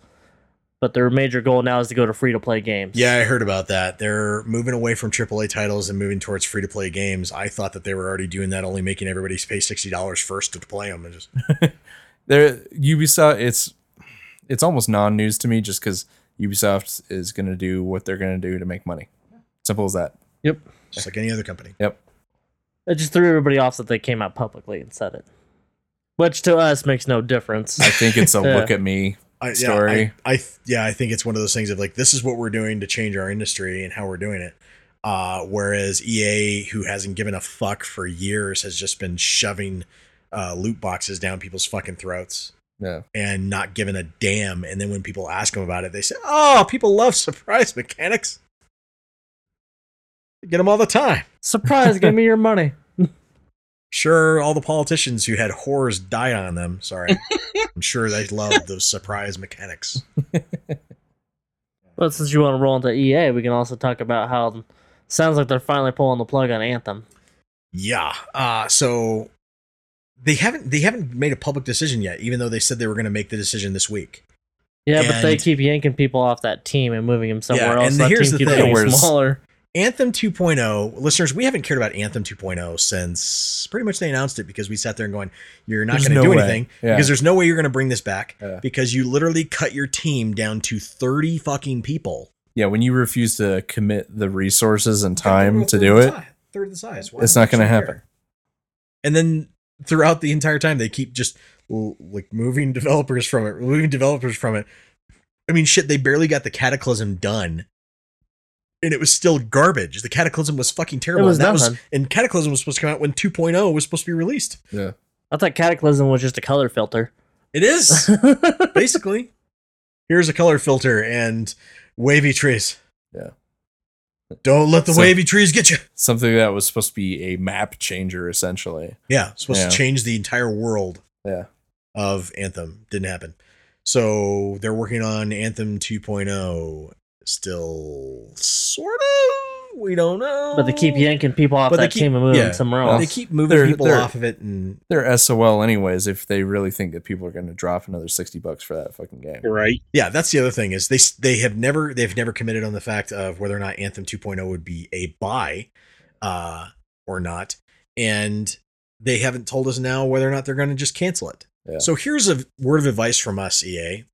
but their major goal now is to go to free to play games. Yeah, I heard about that. They're moving away from AAA titles and moving towards free to play games. I thought that they were already doing that, only making everybody pay sixty dollars first to play them. And just there Ubisoft it's it's almost non-news to me just because Ubisoft is going to do what they're going to do to make money. Simple as that. Yep. just like any other company. Yep. It just threw everybody off that they came out publicly and said it, which to us makes no difference. I think it's a Yeah. look at me. I, yeah, I, I yeah, I think it's one of those things of like this is what we're doing to change our industry and how we're doing it. Uh, whereas EA, who hasn't given a fuck for years, has just been shoving uh, loot boxes down people's fucking throats Yeah. and not giving a damn. And then when people ask them about it, they say, "Oh, people love surprise mechanics. They get them all the time." Surprise! give me your money. Sure, all the politicians who had horrors die on them. Sorry, I'm sure they loved those surprise mechanics. But since you want to roll into EA, we can also talk about how sounds like they're finally pulling the plug on Anthem. Yeah. Uh so they haven't they haven't made a public decision yet, even though they said they were going to make the decision this week. Yeah, but they keep yanking people off that team and moving them somewhere Yeah, else. and so that here's team the keeps thing, getting smaller. Anthem 2.0, listeners, we haven't cared about Anthem 2.0 since pretty much they announced it because we sat there and going, you're not going to no do way. anything Yeah. because there's no way you're going to bring this back Yeah. because you literally cut your team down to 30 fucking people. Yeah, when you refuse to commit the resources and time to do it, Third of the size. Why it's not going to happen. and then throughout the entire time they keep just like moving developers from it moving developers from it i mean shit they barely got the cataclysm done and it was still garbage the cataclysm was fucking terrible It was and that was and cataclysm was supposed to come out when 2.0 was supposed to be released Yeah. I thought Cataclysm was just a color filter. it is basically here's a color filter and wavy trees Yeah. don't let the So- wavy trees get you Something that was supposed to be a map changer, essentially. yeah supposed Yeah. to change the entire world Yeah. of Anthem. Didn't happen. So they're working on Anthem 2.0. Still sort of. We don't know. but they keep yanking people off But they that keep- team and moving yeah. them somewhere Well, else. They keep moving They're- people they're- off of it, and They're SOL anyways if they really think that people are going to drop another 60 bucks for that fucking game. Right. yeah, that's the other thing is they they have never they've never committed on the fact of whether or not Anthem 2.0 would be a buy, uh, or not, and they haven't told us now whether or not they're going to just cancel it. Yeah. So here's a word of advice from us, EA.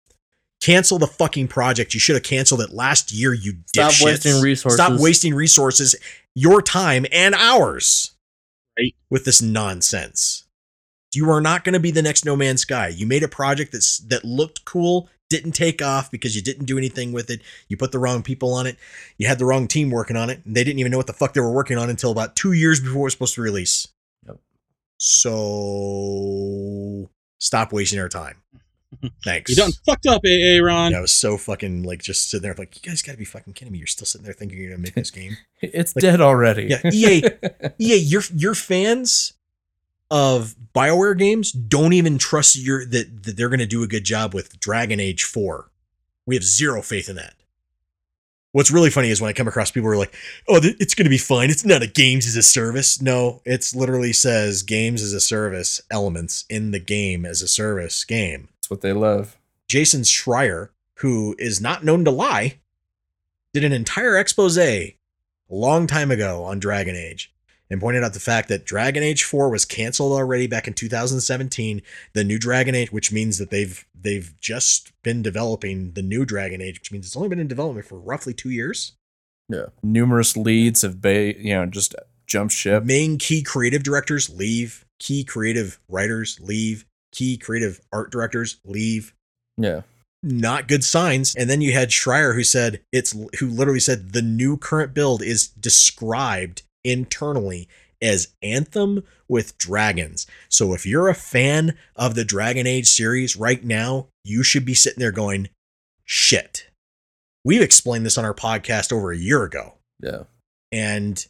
Cancel the fucking project. You should have canceled it last year, you Stop dipshits. wasting resources. Stop wasting resources, your time and ours. Right. With this nonsense. You are not going to be the next No Man's Sky. You made a project that's that looked cool, didn't take off because you didn't do anything with it. You put the wrong people on it. You had the wrong team working on it, and they didn't even know what the fuck they were working on until about two years before it was supposed to release. Yep. So stop wasting our time. Thanks. You done fucked up, AA Ron. Yeah, I was so fucking like just sitting there like, you guys got to be fucking kidding me. You're still sitting there thinking you're gonna make this game. It's Like- dead already. Yeah, EA, EA, your your fans of Bioware games don't even trust your that, that they're gonna do a good job with Dragon Age Four. We have zero faith in that. What's really funny is when I come across people who are like, "Oh, th- it's gonna be fine. It's not a games as a service." No, it's literally says games as a service elements in the game as a service game. That's what they love. Jason Schreier, who is not known to lie, did an entire expose a long time ago on Dragon Age and pointed out the fact that Dragon Age 4 was canceled already back in 2017. The new Dragon Age, which means that they've they've just been developing the new Dragon Age, which means it's only been in development for roughly two years. Yeah. Numerous leads have ba- you know just jump ship. Main key creative directors leave, key creative writers leave, key creative art directors leave. Yeah. Not good signs. And then you had Schreier who said it's who literally said the new current build is described internally as Anthem with dragons. So if you're a fan of the Dragon Age series right now, you should be sitting there going, shit. We've explained this on our podcast over a year ago. Yeah. And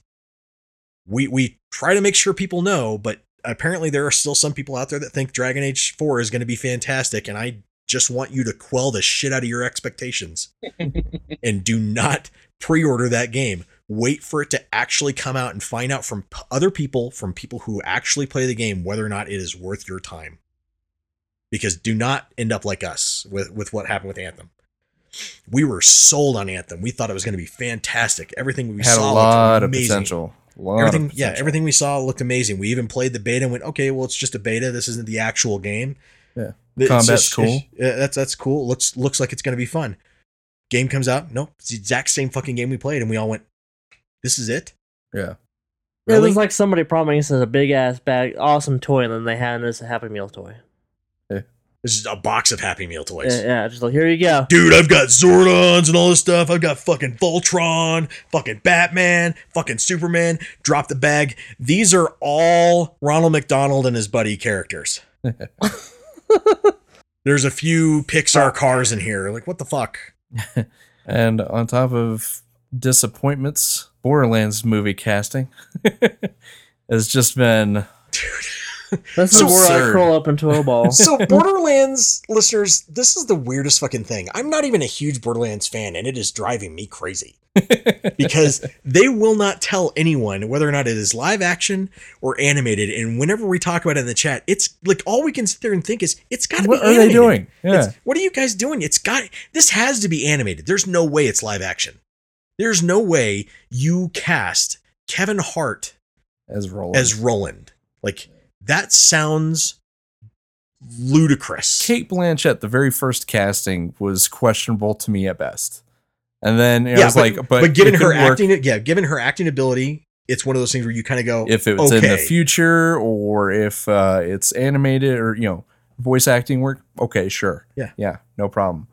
we we try to make sure people know, but apparently there are still some people out there that think Dragon Age 4 is going to be fantastic and I just want you to quell the shit out of your expectations and do not pre-order that game. Wait for it to actually come out and find out from p- other people, from people who actually play the game, whether or not it is worth your time. Because do not end up like us with, with what happened with Anthem. We were sold on Anthem. We thought it was going to be fantastic. Everything we Had a saw lot looked of potential. A lot Everything, yeah, everything we saw looked amazing. We even played the beta and went, okay, well, it's just a beta. This isn't the actual game. Yeah. It's Combat's just- cool. yeah, that's that's cool. Looks looks like it's going to be fun. Game comes out. No, it's the exact same fucking game we played, and we all went, "This is it." Yeah. Yeah, it Really? was like somebody promised us a big ass bag, awesome toy, and then they handed us a Happy Meal toy. This is a box of Happy Meal toys. Yeah, yeah, just like here you go. Dude, I've got Zordons and all this stuff. I've got fucking Voltron, fucking Batman, fucking Superman. Drop the bag. These are all Ronald McDonald and his buddy characters. There's a few Pixar cars in here. Like, what the fuck? And on top of disappointments, Borderlands movie casting has just been This So is where I curl up into a ball. So, Borderlands listeners, this is the weirdest fucking thing. I'm not even a huge Borderlands fan, and it is driving me crazy because they will not tell anyone whether or not it is live action or animated. And whenever we talk about it in the chat, it's like all we can sit there and think is it's got to be. what are they doing? It's- what are you guys doing? It's got this has to be animated. There's no way it's live action. There's no way you cast Kevin Hart As Roland. as Roland. Like that sounds ludicrous. Cate Blanchett, the very first casting was questionable to me at best. And then it was but, like, but, but given her could work acting, yeah, given her acting ability, it's one of those things where you kind of go, if it was in the future or if uh, it's animated or you know voice acting work, okay, sure, Yeah. yeah, no problem.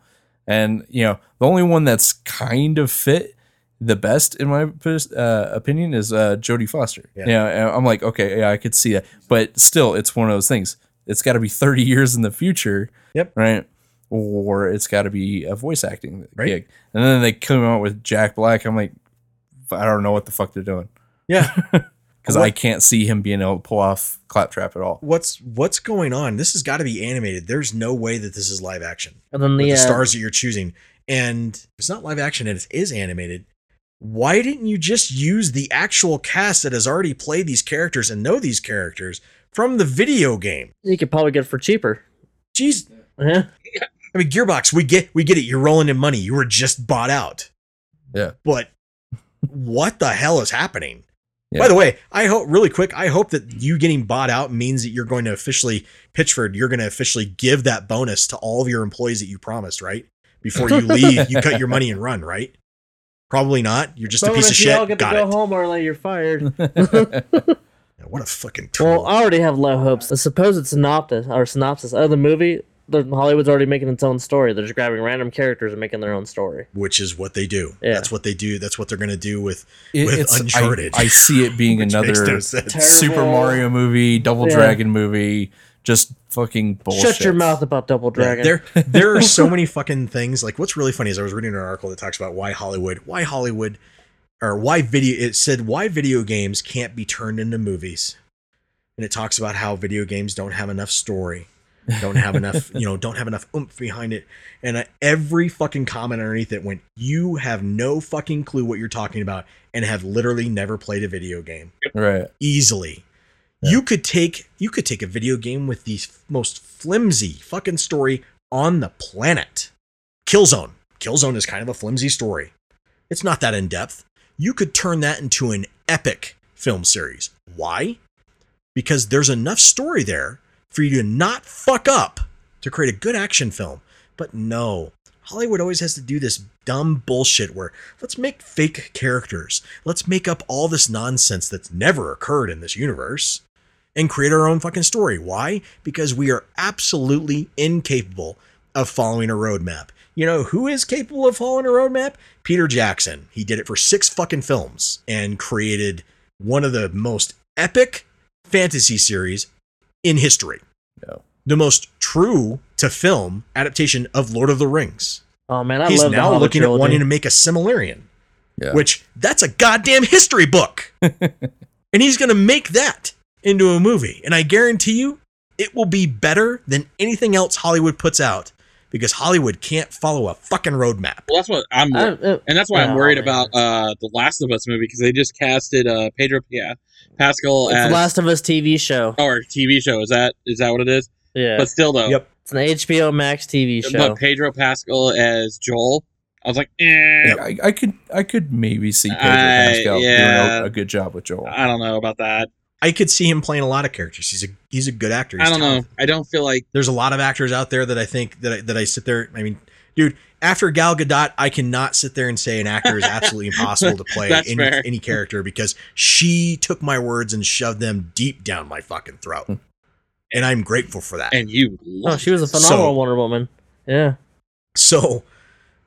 And you know, the only one that's kind of fit the best in my uh, opinion is uh, Jodie Foster. Yeah. Yeah, and I'm like, okay, yeah, I could see that, but still, it's one of those things. It's got to be 30 years in the future, Yep. right? Or it's got to be a voice acting Right. gig. And then they come out with Jack Black. I'm like, I don't know what the fuck they're doing yeah, because I can't see him being able to pull off Claptrap at all. what's what's going on? This has got to be animated. There's no way that this is live action. and then with the, the uh, stars that you're choosing. And if it's not live action and it is animated, why didn't you just use the actual cast that has already played these characters and know these characters from the video game? you could probably get it for cheaper. Jeez, Yeah. I mean, Gearbox, we get we get it. You're rolling in money. You were just bought out. Yeah. But what the hell is happening? Yeah. By the way, I hope really quick. I hope that you getting bought out means that you're going to officially Pitchford. You're going to officially give that bonus to all of your employees that you promised, right? Before you leave, you cut your money and run, right? Probably not. You're just a piece of Bonus, you all shit. get to Got go it. home early. You're fired. Yeah, What a fucking tool. well, I already have low hopes. The supposed synopsis or synopsis of the movie, the Hollywood's already making its own story. They're just grabbing random characters and making their own story. which is what they do. Yeah. That's what they do. That's what they're going to do with It- with it's- I- Uncharted. I, see it being another no Super Mario movie, Double Yeah. Dragon movie, just fucking bullshit. Shut your mouth about Double Yeah, Dragon. there, there are so many fucking things. Like, what's really funny is I was reading an article that talks about why Hollywood, why Hollywood, or why video. It said why video games can't be turned into movies, and it talks about how video games don't have enough story, don't have enough, you know, don't have enough oomph behind it. And I, every fucking comment underneath it went, "You have no fucking clue what you're talking about, and have literally never played a video game." Right. easily. You could take you could take a video game with the most flimsy fucking story on the planet. Killzone. Killzone is kind of a flimsy story. It's not that in depth. You could turn that into an epic film series. Why? Because there's enough story there for you to not fuck up to create a good action film. But no, Hollywood always has to do this dumb bullshit where let's make fake characters. Let's make up all this nonsense that's never occurred in this universe and create our own fucking story. Why? Because we are absolutely incapable of following a roadmap. You know who is capable of following a roadmap? Peter Jackson. He did it for six fucking films and created one of the most epic fantasy series in history. No. The most true to film adaptation of Lord of the Rings. Oh man, I He's love now looking at wanting to make a Silmarillion Yeah. which that's a goddamn history book. and he's going to make that into a movie. And I guarantee you it will be better than anything else Hollywood puts out because Hollywood can't follow a fucking roadmap. Well, that's what I'm, I- uh, and that's why I'm worried man. about uh the Last of Us movie because they just casted uh Pedro yeah, Pascal it's as the Last of Us TV show. or TV show. Is that is that what it is? Yeah, But still though, Yep. it's an HBO Max TV show. but Pedro Pascal as Joel, I was like, eh, I, I could I could maybe see Pedro I- Pascal yeah. doing a, a good job with Joel. I don't know about that. I could see him playing a lot of characters. He's a he's a good actor. He's I don't know. I don't feel like There's a lot of actors out there that I think that I, that I sit there. I mean, dude, after Gal Gadot, I cannot sit there and say an actor is absolutely impossible to play any, fair. any character because she took my words and shoved them deep down my fucking throat, and I'm grateful for that. and you. oh, she was a So- phenomenal Wonder Woman. Yeah, so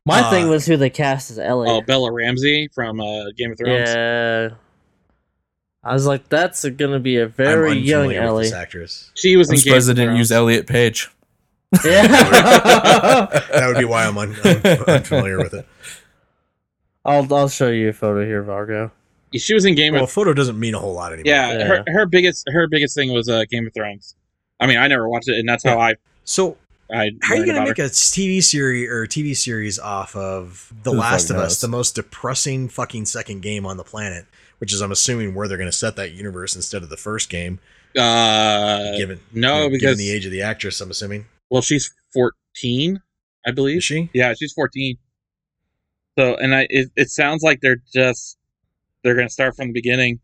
my Uh, thing was who they cast as Ellie. Oh, Bella Ramsey from uh, Game of Thrones. yeah, I was like, that's gonna be a I'm very young unfamiliar with Ellie. this actress. She was I'm in Game surprised they didn't use Thrones. Elliot Page. Yeah, That would be why I'm un- un- unfamiliar with it. I'll I'll show you a photo here, Vargo. She was in Game Well, a of photo doesn't mean a whole lot anymore. yeah, Yeah. Her her biggest her biggest thing was uh, Game of Thrones. I mean, I never watched it, and that's how I So I how are you learned gonna about make her. a TV series or TV series off of The Who the Last fuck of Us, knows? the most depressing fucking second game on the planet? Which is, I'm assuming, where they're going to set that universe instead of the first game. Uh, Given no, you know, because given the age of the actress, I'm assuming. well, she's fourteen, I believe. Is she? Yeah, she's fourteen. So, and I it, it sounds like they're just they're gonna start from the beginning.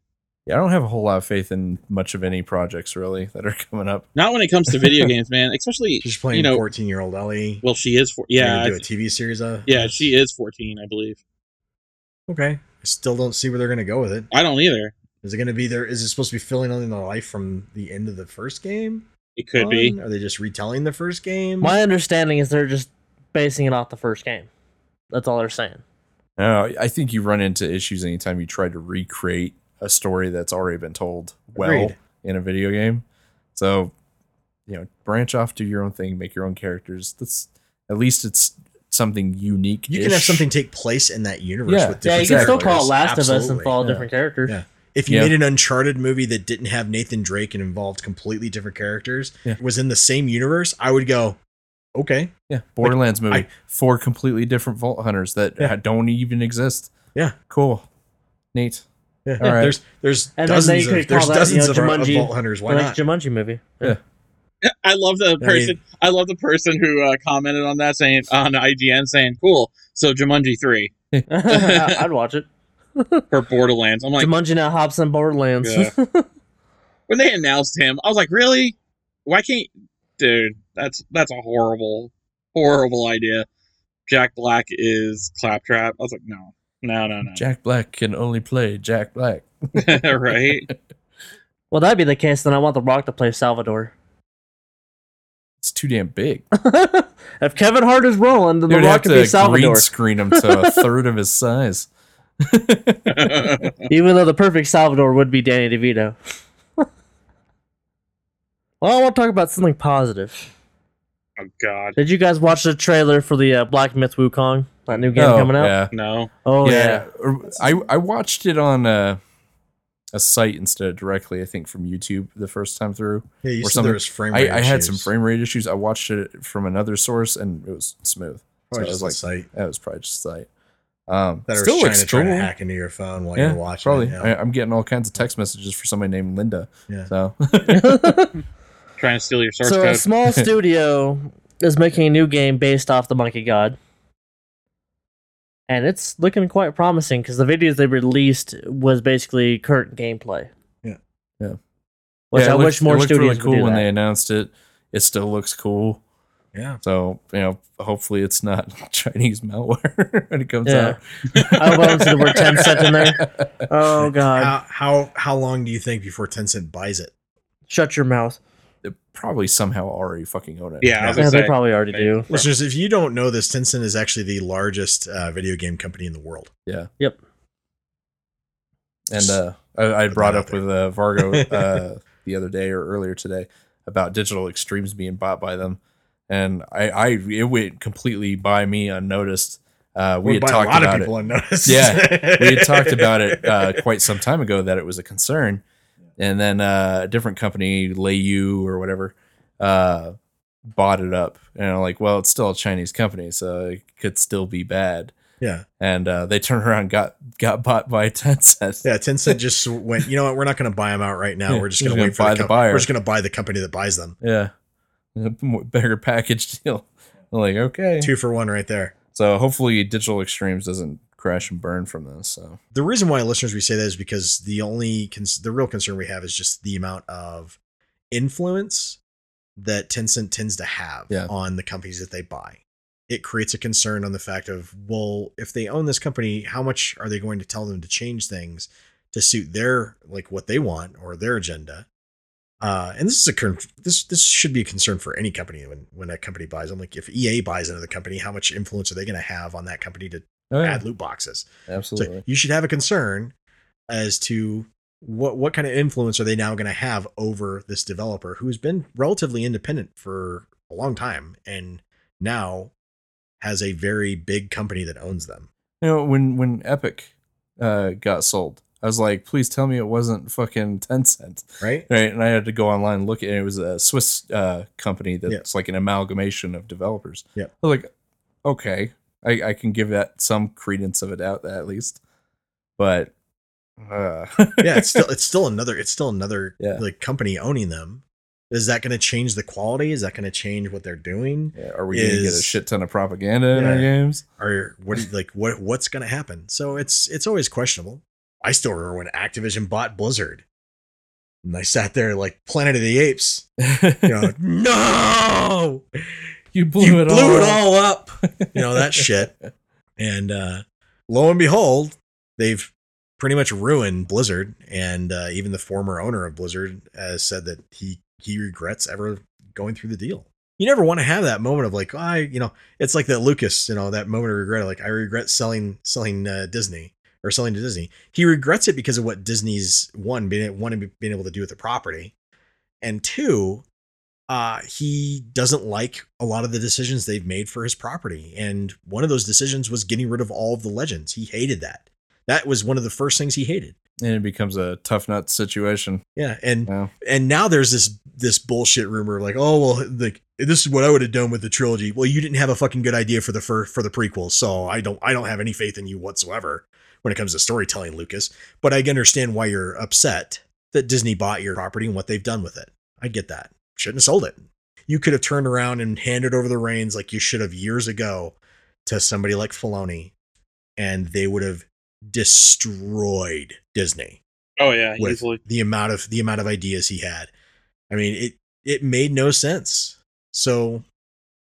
Yeah, I don't have a whole lot of faith in much of any projects really that are coming up. Not when it comes to video games, man. Especially She's playing you know. 14 year old Ellie. Well, she is. For, They're yeah, I do a TV series. Of yeah, she is fourteen, I believe. Okay. I still don't see where they're going to go with it. I don't either. Is it going to be there? Is it supposed to be filling in the life from the end of the first game? It could be. Are they just retelling the first game? My understanding is they're just basing it off the first game. That's all they're saying. No, I think you run into issues anytime you try to recreate a story that's already been told well Agreed. in a video game. So, you know, branch off, do your own thing, make your own characters. That's at least it's something unique. You can have something take place in that universe Yeah. with Yeah, you can still call it Last of Us and follow Yeah. different characters. Yeah. If you Yeah. made an Uncharted movie that didn't have Nathan Drake and involved completely different characters, Yeah. was in the same universe, I would go, okay, Yeah, Borderlands movie, I- four completely different Vault Hunters that Yeah. don't even exist. Yeah. cool, neat. yeah, All right. there's there's And then they could of there's that, dozens you know, of, of Jumanji- Vault Hunters. Why the not? next Jumanji movie. Yeah. I love the I mean- person. I, love the person who uh, commented on that saying on IGN saying, "Cool." So Jumanji three I'd watch it. for Borderlands. I'm like, Jumanji now hops on Borderlands. Yeah. when they announced him, I was like, really? Why can't, dude? That's that's a horrible, horrible idea. Jack Black is Claptrap. I was like, no, no, no, no. Jack Black can only play Jack Black. right? well, that'd be the case. Then I want The Rock to play Salvador. It's too damn big. if Kevin Hart is Roland, then They The would Rock have could to be green screen him to a third of his size. Even though the perfect Salvador would be Danny DeVito. well, I want to talk about something positive. oh God, Did you guys watch the trailer for the uh, Black Myth Wukong? That new game Oh, coming out? Yeah. no. Oh, yeah. yeah. I, I watched it on a, a site instead of directly, I think, from YouTube the first time through. Yeah, you or said something. there was frame rate I, I had some frame rate issues. I watched it from another source and it was smooth. Probably so I just was like, site that was probably just the site. Um, that are still trying looks to try cool. to hack into your phone while yeah, you're watching. probably. It, yeah. I, I'm getting all kinds of text messages for somebody named Linda. Yeah. So Trying to steal your source so a code. small studio is making a new game based off the Monkey God. And it's looking quite promising because the videos they released was basically current gameplay. Yeah. Yeah. Which Yeah, I looked- wish more it looked studios really cool would do when that. they announced it. It still looks cool. Yeah. So you know, hopefully it's not Chinese malware when it comes Yeah. out. I hope I don't see the word Tencent in there. Oh god! How how how long do you think before Tencent buys it? Shut your mouth. They probably somehow already fucking own it. Yeah, I Yeah, gonna they probably already they- do. Listeners, if you don't know this, Tencent is actually the largest uh, video game company in the world. Yeah. Yep. And uh, I, I brought up there. with uh, Vargo uh, the other day or earlier today about digital extremes being bought by them, and I, I it went completely by me unnoticed. Uh, we Well, had by talked a lot about of it. unnoticed. Yeah, we had talked about it uh, quite some time ago that it was a concern, and then uh, a different company, Leyou or whatever, uh, bought it up, and I'm like, well, it's still a Chinese company, so it could still be bad. yeah, And uh, they turned around, and got got bought by Tencent. yeah. Tencent just went. You know what? We're not going to buy them out right now. Yeah, we're just going to wait gonna for buy the, the buyer. We're just going to buy the company that buys them. Yeah, a better package deal. I'm like, okay. Two for one, right there. So hopefully, Digital Extremes doesn't crash and burn from this. So The reason why listeners we say that is because the only cons- the real concern we have is just the amount of influence that Tencent tends to have Yeah. on the companies that they buy. It creates a concern on the fact of well, if they own this company, how much are they going to tell them to change things to suit their like what they want or their agenda? Uh, and this is a con- this this should be a concern for any company when when a company buys I'm Like if EA buys another company, how much influence are they going to have on that company to oh, yeah, add loot boxes? absolutely. So you should have a concern as to what what kind of influence are they now going to have over this developer who's been relatively independent for a long time and now has a very big company that owns them. You know, when when Epic uh, got sold, I was like, please tell me it wasn't fucking Tencent, Right? right? And I had to go online and look at it. It was a Swiss uh, company that's Yeah. like an amalgamation of developers. Yeah. I was like, okay, I, I can give that some credence of a doubt at least, but uh, Yeah, it's still it's still another it's still another Yeah. like company owning them. Is that going to change the quality? Is that going to change what they're doing? Yeah, are we gonna get a shit ton of propaganda in our games? Or what like what what's going to happen? So it's it's always questionable. I still remember when Activision bought Blizzard. And I sat there like Planet of the Apes. You know, no, you blew, you it, blew all it up. all up. You know that shit. And uh, lo and behold, they've pretty much ruined Blizzard. And uh, even the former owner of Blizzard has said that he he regrets ever going through the deal. You never want to have that moment of like, oh, I, you know, it's like that Lucas, you know, that moment of regret. Like, I regret selling selling uh, Disney or selling to Disney. He regrets it because of what Disney's one being one being able to do with the property, and two, uh, he doesn't like a lot of the decisions they've made for his property. And one of those decisions was getting rid of all of the legends. He hated that. That was one of the first things he hated. and it becomes a tough nut situation. Yeah, and and now there's this this bullshit rumor like, oh well, like this is what I would have done with the trilogy. Well, you didn't have a fucking good idea for the for, for the prequels, so I don't I don't have any faith in you whatsoever when it comes to storytelling, Lucas. But I understand why you're upset that Disney bought your property and what they've done with it. I get that. Shouldn't have sold it. You could have turned around and handed over the reins like you should have years ago to somebody like Filoni, and they would have destroyed Disney Oh yeah, with easily. the amount of the amount of ideas he had. I mean, it it made no sense. So,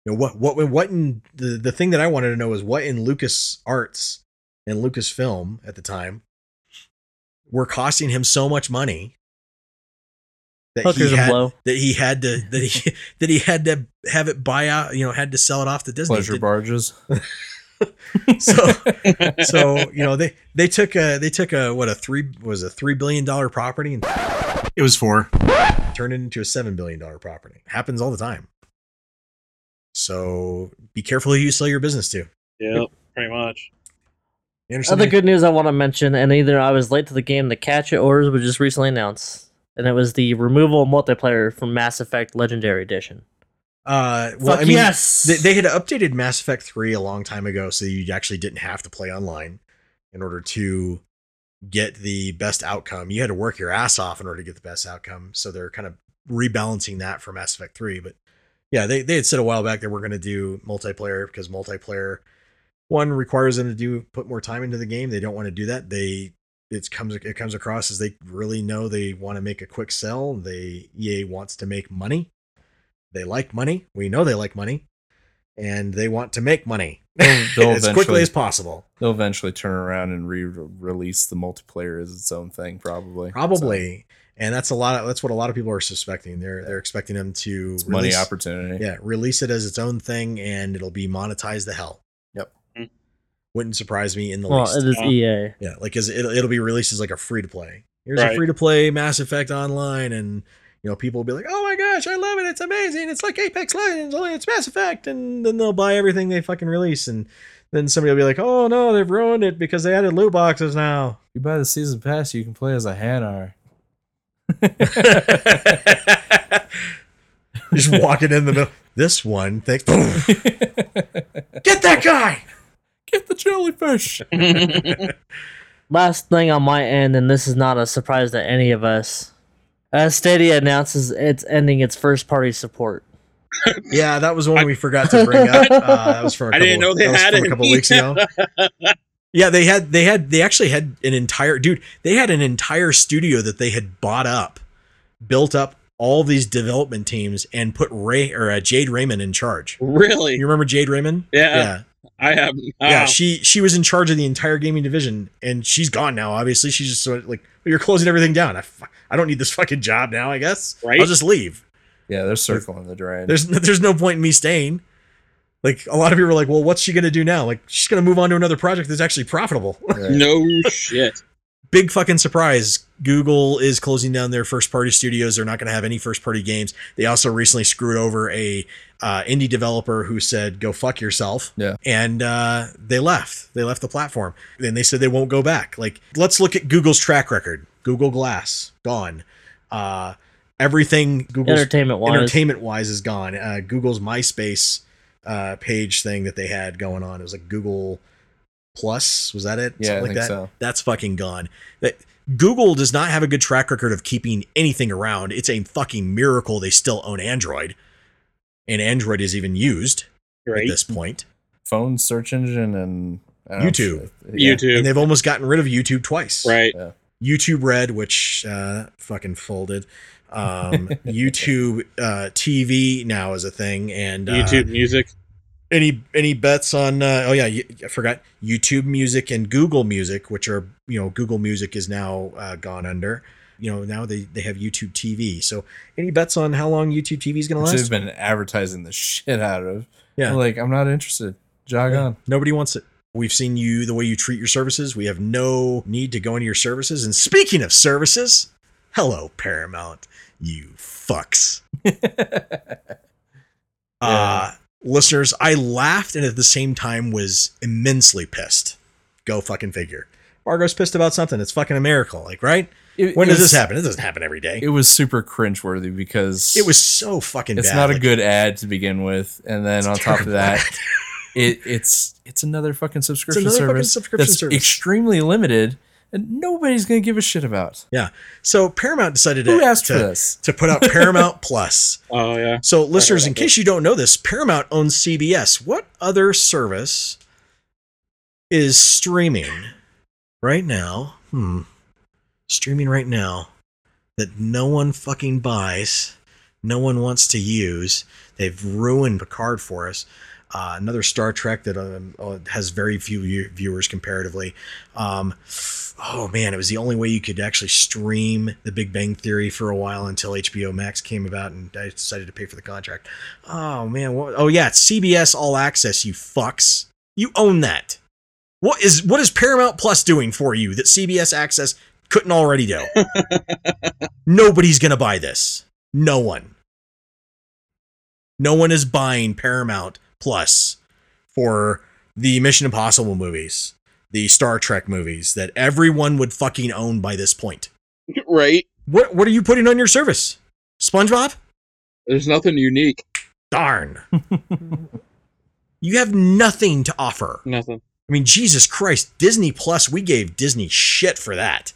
you know, what what what in the the thing that I wanted to know is what in Lucas Arts and Lucasfilm at the time were costing him so much money that Hookers he had blow. that he had to that he that he had to have it buy out, you know, had to sell it off to Disney. Pleasure Did- barges. so so you know they they took a they took a what a three was a three billion dollar property and it was four turned it into a seven billion dollar property happens all the time so be careful who you sell your business to Yep, pretty much. you understand Other good news I want to mention, and either I was late to the game, the catch it orders was just recently announced, and it was the removal of multiplayer from Mass Effect Legendary Edition. uh well Fuck i mean yes, they, they had updated mass effect 3 a long time ago so you actually didn't have to play online in order to get the best outcome you had to work your ass off in order to get the best outcome so they're kind of rebalancing that for mass effect 3 but yeah they, they had said a while back that we're going to do multiplayer because multiplayer one requires them to do put more time into the game. They don't want to do that. They it comes it comes across as they really know they want to make a quick sell. They EA wants to make money. They like money. We know they like money, and they want to make money They'll, they'll as quickly as possible. They'll eventually turn around and re-release the multiplayer as its own thing, probably. Probably, and that's a lot. Of, that's what a lot of people are suspecting. They're they're expecting them to So it's money release- opportunity. Yeah, release it as its own thing, and it'll be monetized the hell. Yep. Wouldn't surprise me in the Well, least. it is Yeah. EA. Yeah, like because it'll it'll be released as like a free to play. Here's a free to play Mass Effect Online, and you know people will be like, "Oh my gosh, I love it! It's amazing! It's like Apex Legends, only it's Mass Effect." And then they'll buy everything they fucking release, and then somebody will be like, "Oh no, they've ruined it because they added loot boxes now." You buy the season pass, you can play as a Hanar. Just walking in the middle. This one, thanks. Get that guy. Get the jellyfish. Last thing on my end, and this is not a surprise to any of us. As Stadia announces it's ending its first party support. Yeah, that was one we forgot to bring up. Uh, that was from a I couple, didn't know they had it. a couple weeks ago. Yeah, they had they had they actually had an entire dude. They had an entire studio that they had bought up, built up all these development teams, and put Ray or uh, Jade Raymond in charge. really? You remember Jade Raymond? Yeah. yeah, I have. yeah. oh, She she was in charge of the entire gaming division, and she's gone now. Obviously, she's just sort of like you're closing everything down. I, f- I don't need this fucking job now. I guess Right. I'll just leave. Yeah, they're circling the drain. There's there's no point in me staying. Like a lot of people are like, well, what's she gonna do now? Like she's gonna move on to another project that's actually profitable. Right. no shit. Big fucking surprise. Google is closing down their first party studios. They're not gonna have any first party games. They also recently screwed over a uh, indie developer who said, "Go fuck yourself." Yeah. and uh, they left. They left the platform. And they said they won't go back. Like, let's look at Google's track record. Google Glass gone. Uh, everything Google's Entertainment wise. entertainment wise is gone. Uh, Google's MySpace uh, page thing that they had going on. It was like Google Plus. Was that it? Yeah, I like think that. so. That's fucking gone. That Google does not have a good track record of keeping anything around. It's a fucking miracle they still own Android, and Android is even used Right. at this point. Phone search engine and I don't know, YouTube. Yeah. YouTube. And they've almost gotten rid of YouTube twice. Right. YouTube Red, which uh, fucking folded. Um, YouTube uh, TV now is a thing, and uh, YouTube Music. any any bets on uh, oh yeah i forgot youtube music and google music which are you know google music is now uh, gone under you know now they they have youtube tv so any bets on how long youtube tv is going to last they've been advertising the shit out of. Yeah. I'm like, I'm not interested. Jog Yeah. on. nobody wants it we've seen you the way you treat your services we have no need to go into your services and speaking of services hello paramount you fucks uh listeners i laughed and at the same time was immensely pissed go fucking figure margot's pissed about something it's fucking a miracle like right It- when it does was- this happen it doesn't happen every day It was super cringeworthy because it was so fucking it's bad not a good ad to begin with, and then it's on top of that, it it's it's another fucking subscription another fucking service subscription that's service. extremely limited, and nobody's gonna give a shit about. Yeah. So paramount decided to, Who asked to, for this? to put out paramount plus Oh yeah. So, listeners, in about case you don't know this, Paramount owns CBS. What other service is streaming right now? Hmm. Streaming right now that no one fucking buys, no one wants to use. They've ruined Picard for us. Uh, another Star Trek that um, uh, has very few viewers comparatively. Um, oh man, it was the only way you could actually stream The Big Bang Theory for a while until HBO Max came about, and I decided to pay for the contract. Oh man, what, oh yeah, it's CBS All Access. You fucks, you own that. What is what is Paramount Plus doing for you that CBS Access couldn't already do? Nobody's gonna buy this. No one. No one is buying Paramount Plus for the Mission Impossible movies, the Star Trek movies that everyone would fucking own by this point. Right. What what are you putting on your service? SpongeBob? There's nothing unique. Darn. you have nothing to offer. Nothing. I mean, Jesus Christ, Disney Plus, we gave Disney shit for that.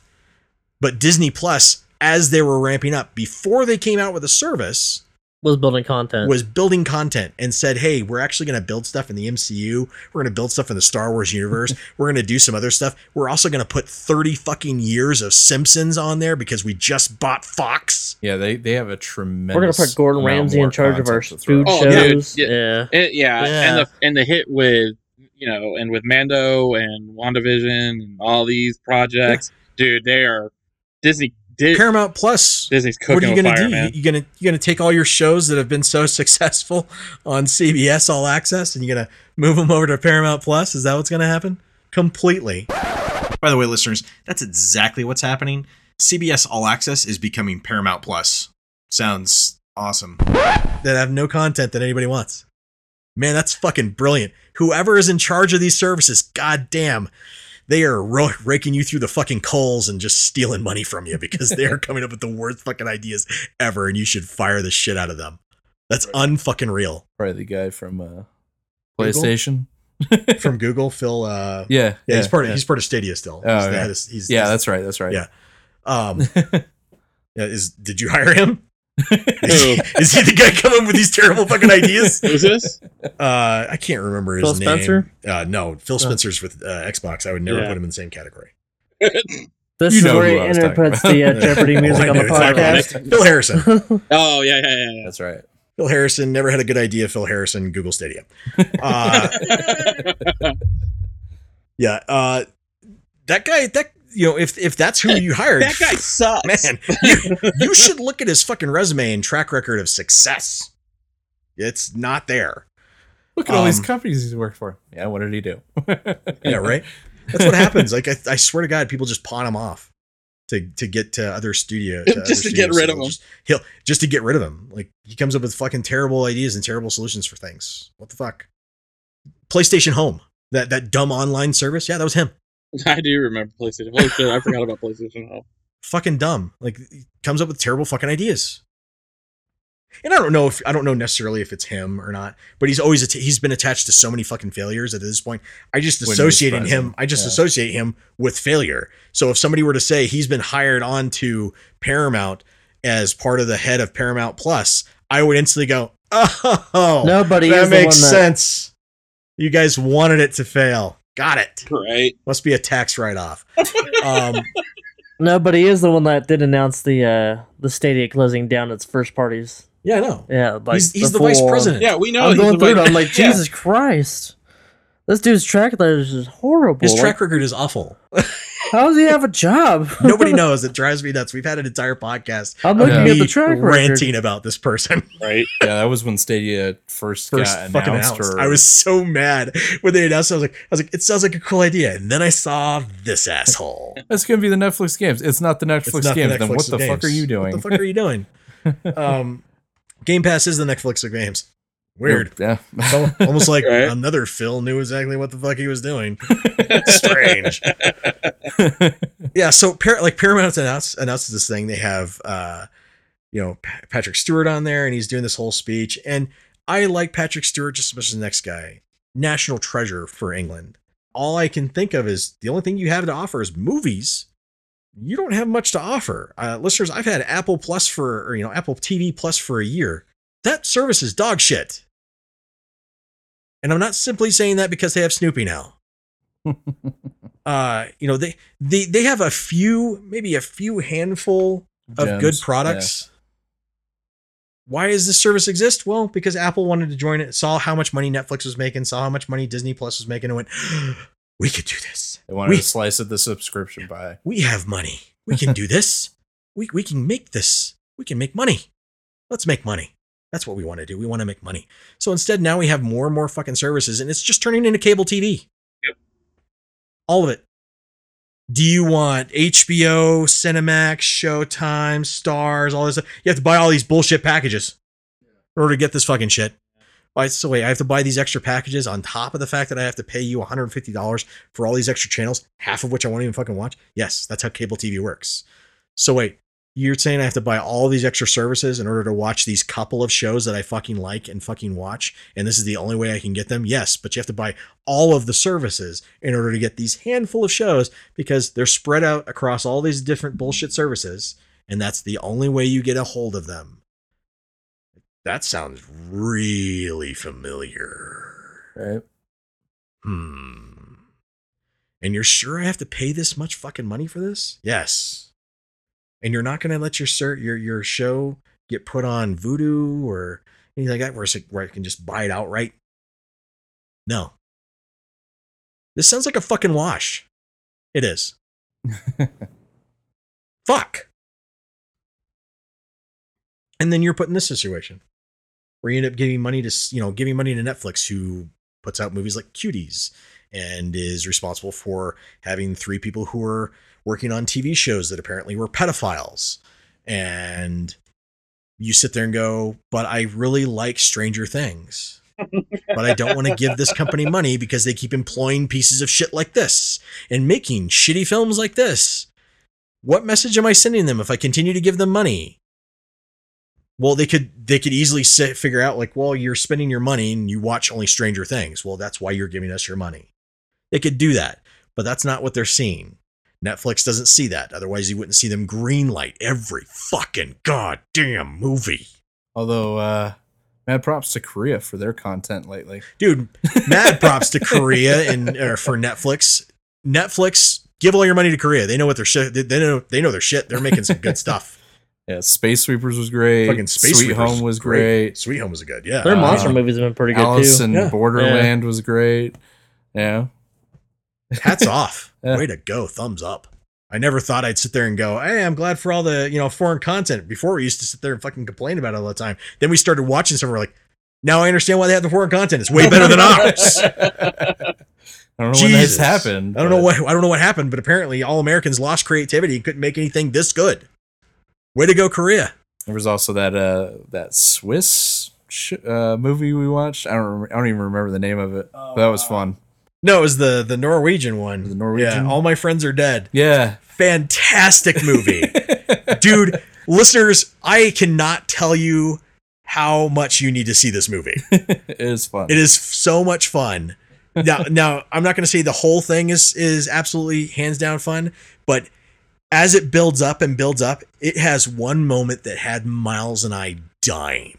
But Disney Plus, as they were ramping up, before they came out with a service, Was building content. was building content and said, "Hey, we're actually going to build stuff in the MCU. We're going to build stuff in the Star Wars universe. we're going to do some other stuff. We're also going to put 30 fucking years of Simpsons on there because we just bought Fox." Yeah, they they have a tremendous. We're gonna put Gordon amount Ramsay in charge of our content to throw. food Oh, dude, shows. yeah. yeah. It, yeah, Yeah. and the and the hit with you know, and with Mando and WandaVision and all these projects, dude, they are Disney. Di- Paramount Plus. Disney's cooking What are you going to do? man. You going to you going to take all your shows that have been so successful on CBS All Access and you're going to move them over to Paramount Plus? Is that what's going to happen? Completely. By the way, listeners, that's exactly what's happening. CBS All Access is becoming Paramount Plus. Sounds awesome. That have no content that anybody wants. Man, that's fucking brilliant. Whoever is in charge of these services, goddamn, they are ro- raking you through the fucking coals and just stealing money from you because they are coming up with the worst fucking ideas ever, and you should fire the shit out of them. That's unfucking real. Probably the guy from uh, Google? PlayStation. From Google, Phil. Uh, Yeah, yeah, he's part of yeah. he's part of Stadia still. Oh, He's the yeah. head he's- yeah, he's- that's right. That's right. Yeah. um. yeah, is did you hire him? Who? is he the guy coming with these terrible fucking ideas? Who's this? Uh, I can't remember his Phil name. Spencer? Uh, no, Phil Spencer's with uh, Xbox. I would never Yeah. put him in the same category. This You is know where who he I was talking interputs the uh. Jeopardy music Oh, on the know exactly. podcast. Phil Harrison. Oh yeah, yeah, yeah. That's right. Phil Harrison never had a good idea. Phil Harrison, Google Stadia. Uh, yeah. yeah, uh, that guy. That you know, if if that's who you hired, that guy sucks. man, you, you should look at his fucking resume and track record of success. It's not there. Look at all these Um, companies he's worked for. Yeah, what did he do? Yeah, right. That's what happens. Like I, I swear to God, people just pawn him off to to get to other studio to Just other to get studios. rid of him. Just, he'll just to get rid of him. Like he comes up with fucking terrible ideas and terrible solutions for things. What the fuck? PlayStation Home, that that dumb online service. Yeah, that was him. I do remember PlayStation. Holy shit, I forgot about PlayStation Home. Fucking dumb. Like he comes up with terrible fucking ideas. And I don't know if I don't know necessarily if it's him or not, but he's always att- he's been attached to so many fucking failures at this point I just Windows associating him. I just yeah. associate him with failure. So if somebody were to say he's been hired on to Paramount as part of the head of Paramount Plus, I would instantly go, "Oh, Nobody that makes one that sense. You guys wanted it to fail. Got it. Right. Must be a tax write-off." um, no, but he is the one that did announce the uh the Stadia closing down its first parties. yeah, I know. Yeah, like he's he's the, vice president. Yeah, we know. I'm going the through it. I'm like, Yeah. Jesus Christ, this dude's track record is horrible. His Like, track record is awful. how does he have a job? Nobody knows. It drives me nuts. We've had an entire podcast I'm looking at the me track record. ranting about this person Right. yeah, that was when Stadia first, first got fucking announced. announced. Or, I was so mad when they announced. it. I was like, I was like, it sounds like a cool idea. And then I saw this asshole. That's gonna be the Netflix games. It's not the Netflix It's not the games. then what the of fuck are you doing? What the fuck are you doing? um, Game Pass is the Netflix of games. Weird. Yeah. So, almost like Right. another Phil knew exactly what the fuck he was doing. Strange. yeah so like paramount announced announces this thing they have uh you know Pa- patrick stewart on there and he's doing this whole speech and i like patrick stewart just as much as the next guy national treasure for england all i can think of is the only thing you have to offer is movies you don't have much to offer uh, listeners i've had apple plus for or you know apple tv plus for a year that service is dog shit. And i'm not simply saying that because they have snoopy now. Uh you know they they they have a few maybe a few handful of Gems, good products. why does this service exist? Well because apple wanted to join it saw how much money netflix was making saw how much money disney plus was making and went we could do this. They wanted We- a slice of the subscription pie. we have money. We can do this. We, we can make this. We can make money. Let's make money that's what we want to do we want to make money so instead now we have more and more fucking services and it's just turning into cable tv Yep. all of it do you want hbo cinemax showtime stars all this stuff you have to buy all these bullshit packages in order to get this fucking shit Why so wait, I have to buy these extra packages on top of the fact that I have to pay you $150 for all these extra channels, half of which I won't even fucking watch? Yes, that's how cable TV works. So wait, you're saying I have to buy all these extra services in order to watch these couple of shows that I fucking like and fucking watch, and this is the only way I can get them? Yes, but you have to buy all of the services in order to get these handful of shows because they're spread out across all these different bullshit services, and that's the only way you get a hold of them. That sounds really familiar. Right. Hmm. And you're sure I have to pay this much fucking money for this? Yes. And you're not going to let your sir your your show get put on Vudu or anything like that, where, it's where I can just buy it outright? No. This sounds like a fucking wash. It is. Fuck. And then you're put in this situation where you end up giving money to, you know, giving money to Netflix, who puts out movies like Cuties and is responsible for having three people who are working on TV shows that apparently were pedophiles. And you sit there and go, but I really like Stranger Things. but I don't want to give this company money because they keep employing pieces of shit like this and making shitty films like this. What message am I sending them if I continue to give them money? Well, they could they could easily sit, figure out like, well, you're spending your money and you watch only Stranger Things. Well, that's why you're giving us your money. They could do that, but that's not what they're seeing. Netflix doesn't see that. Otherwise, you wouldn't see them greenlight every fucking goddamn movie. Although, uh, mad props to Korea for their content lately. Dude, mad props to Korea and or for Netflix. Netflix, give all your money to Korea. They know what their shit. They know they know their shit. They're making some good stuff. Yeah, Space Sweepers was great. Fucking Space Sweet Sweepers Home was great. Sweet Home was good. Yeah. Their Uh, monster movies have been pretty good Alice too. in Yeah. Borderland was great. Yeah. Hats off. Yeah. Way to go. Thumbs up. I never thought I'd sit there and go, hey, I'm glad for all the, you know, foreign content. Before we used to sit there and fucking complain about it all the time. Then we started watching some. We're like, now I understand why they have the foreign content. It's way better than ours. I don't know when this happened. I don't know what I don't know what happened, but apparently all Americans lost creativity and couldn't make anything this good. Way to go, Korea. There was also that uh that Swiss sh- uh, movie we watched. I don't rem- I don't even remember the name of it. but that was fun. No, it was the the Norwegian one. The Norwegian? Yeah, all my friends are dead. Yeah. Fantastic movie. Dude, listeners, I cannot tell you how much you need to see this movie. it is fun. It is so much fun. Now, now I'm not going to say the whole thing is is absolutely hands down fun, but as it builds up and builds up, it has one moment that had Miles and I dying.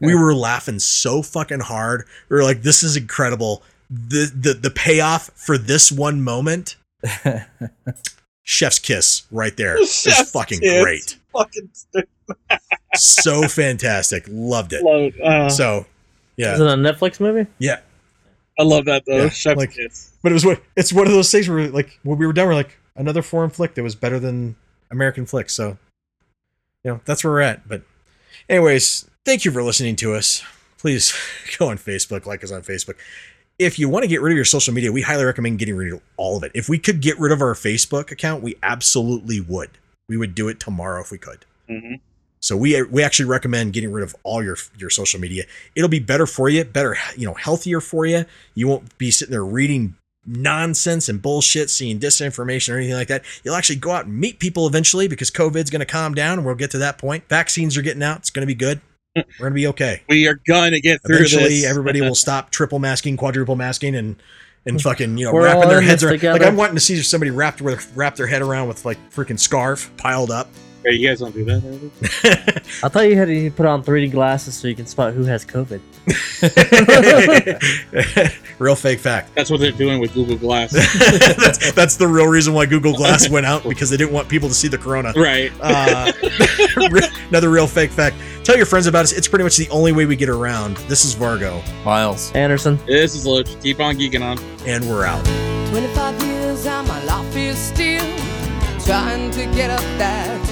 we were laughing so fucking hard. We were like, "This is incredible." The the the payoff for this one moment, chef's kiss right there. It's Chef's fucking kiss. great. Fucking. So fantastic. Loved it. Load. Uh, So, yeah, Is it a Netflix movie? yeah. I love that though. Yeah, Chef's like- kiss. But it was what it's one of those things where like when we were done, we're like another foreign flick that was better than American flicks. So you know that's where we're at. But anyways, thank you for listening to us. Please go on Facebook, like us on Facebook. If you want to get rid of your social media, we highly recommend getting rid of all of it. If we could get rid of our Facebook account, we absolutely would. We would do it tomorrow if we could. hmm So we we actually recommend getting rid of all your your social media. It'll be better for you, better you know, healthier for you. You won't be sitting there reading nonsense and bullshit, seeing disinformation or anything like that. You'll actually go out and meet people eventually because COVID's going to calm down and we'll get to that point. Vaccines are getting out. It's going to be good. We're going to be okay. We are gonna get through Eventually, this. everybody will stop triple masking, quadruple masking, and and fucking you know We're wrapping their heads this around. Like. I'm wanting to see somebody wrapped with wrap their head around with like freaking scarf piled up. Hey, you guys don't do that. I thought you had to put on 3D glasses so you can spot who has COVID. real fake fact. That's what they're doing with Google Glass. that's, that's the real reason why Google Glass went out because they didn't want people to see the corona. right. Uh, another real fake fact. Tell your friends about us. It's pretty much the only way we get around. This is Vargo, Miles. Anderson. This is Loach. Keep on geeking on. and we're out. 25 years and my life is still trying to get up that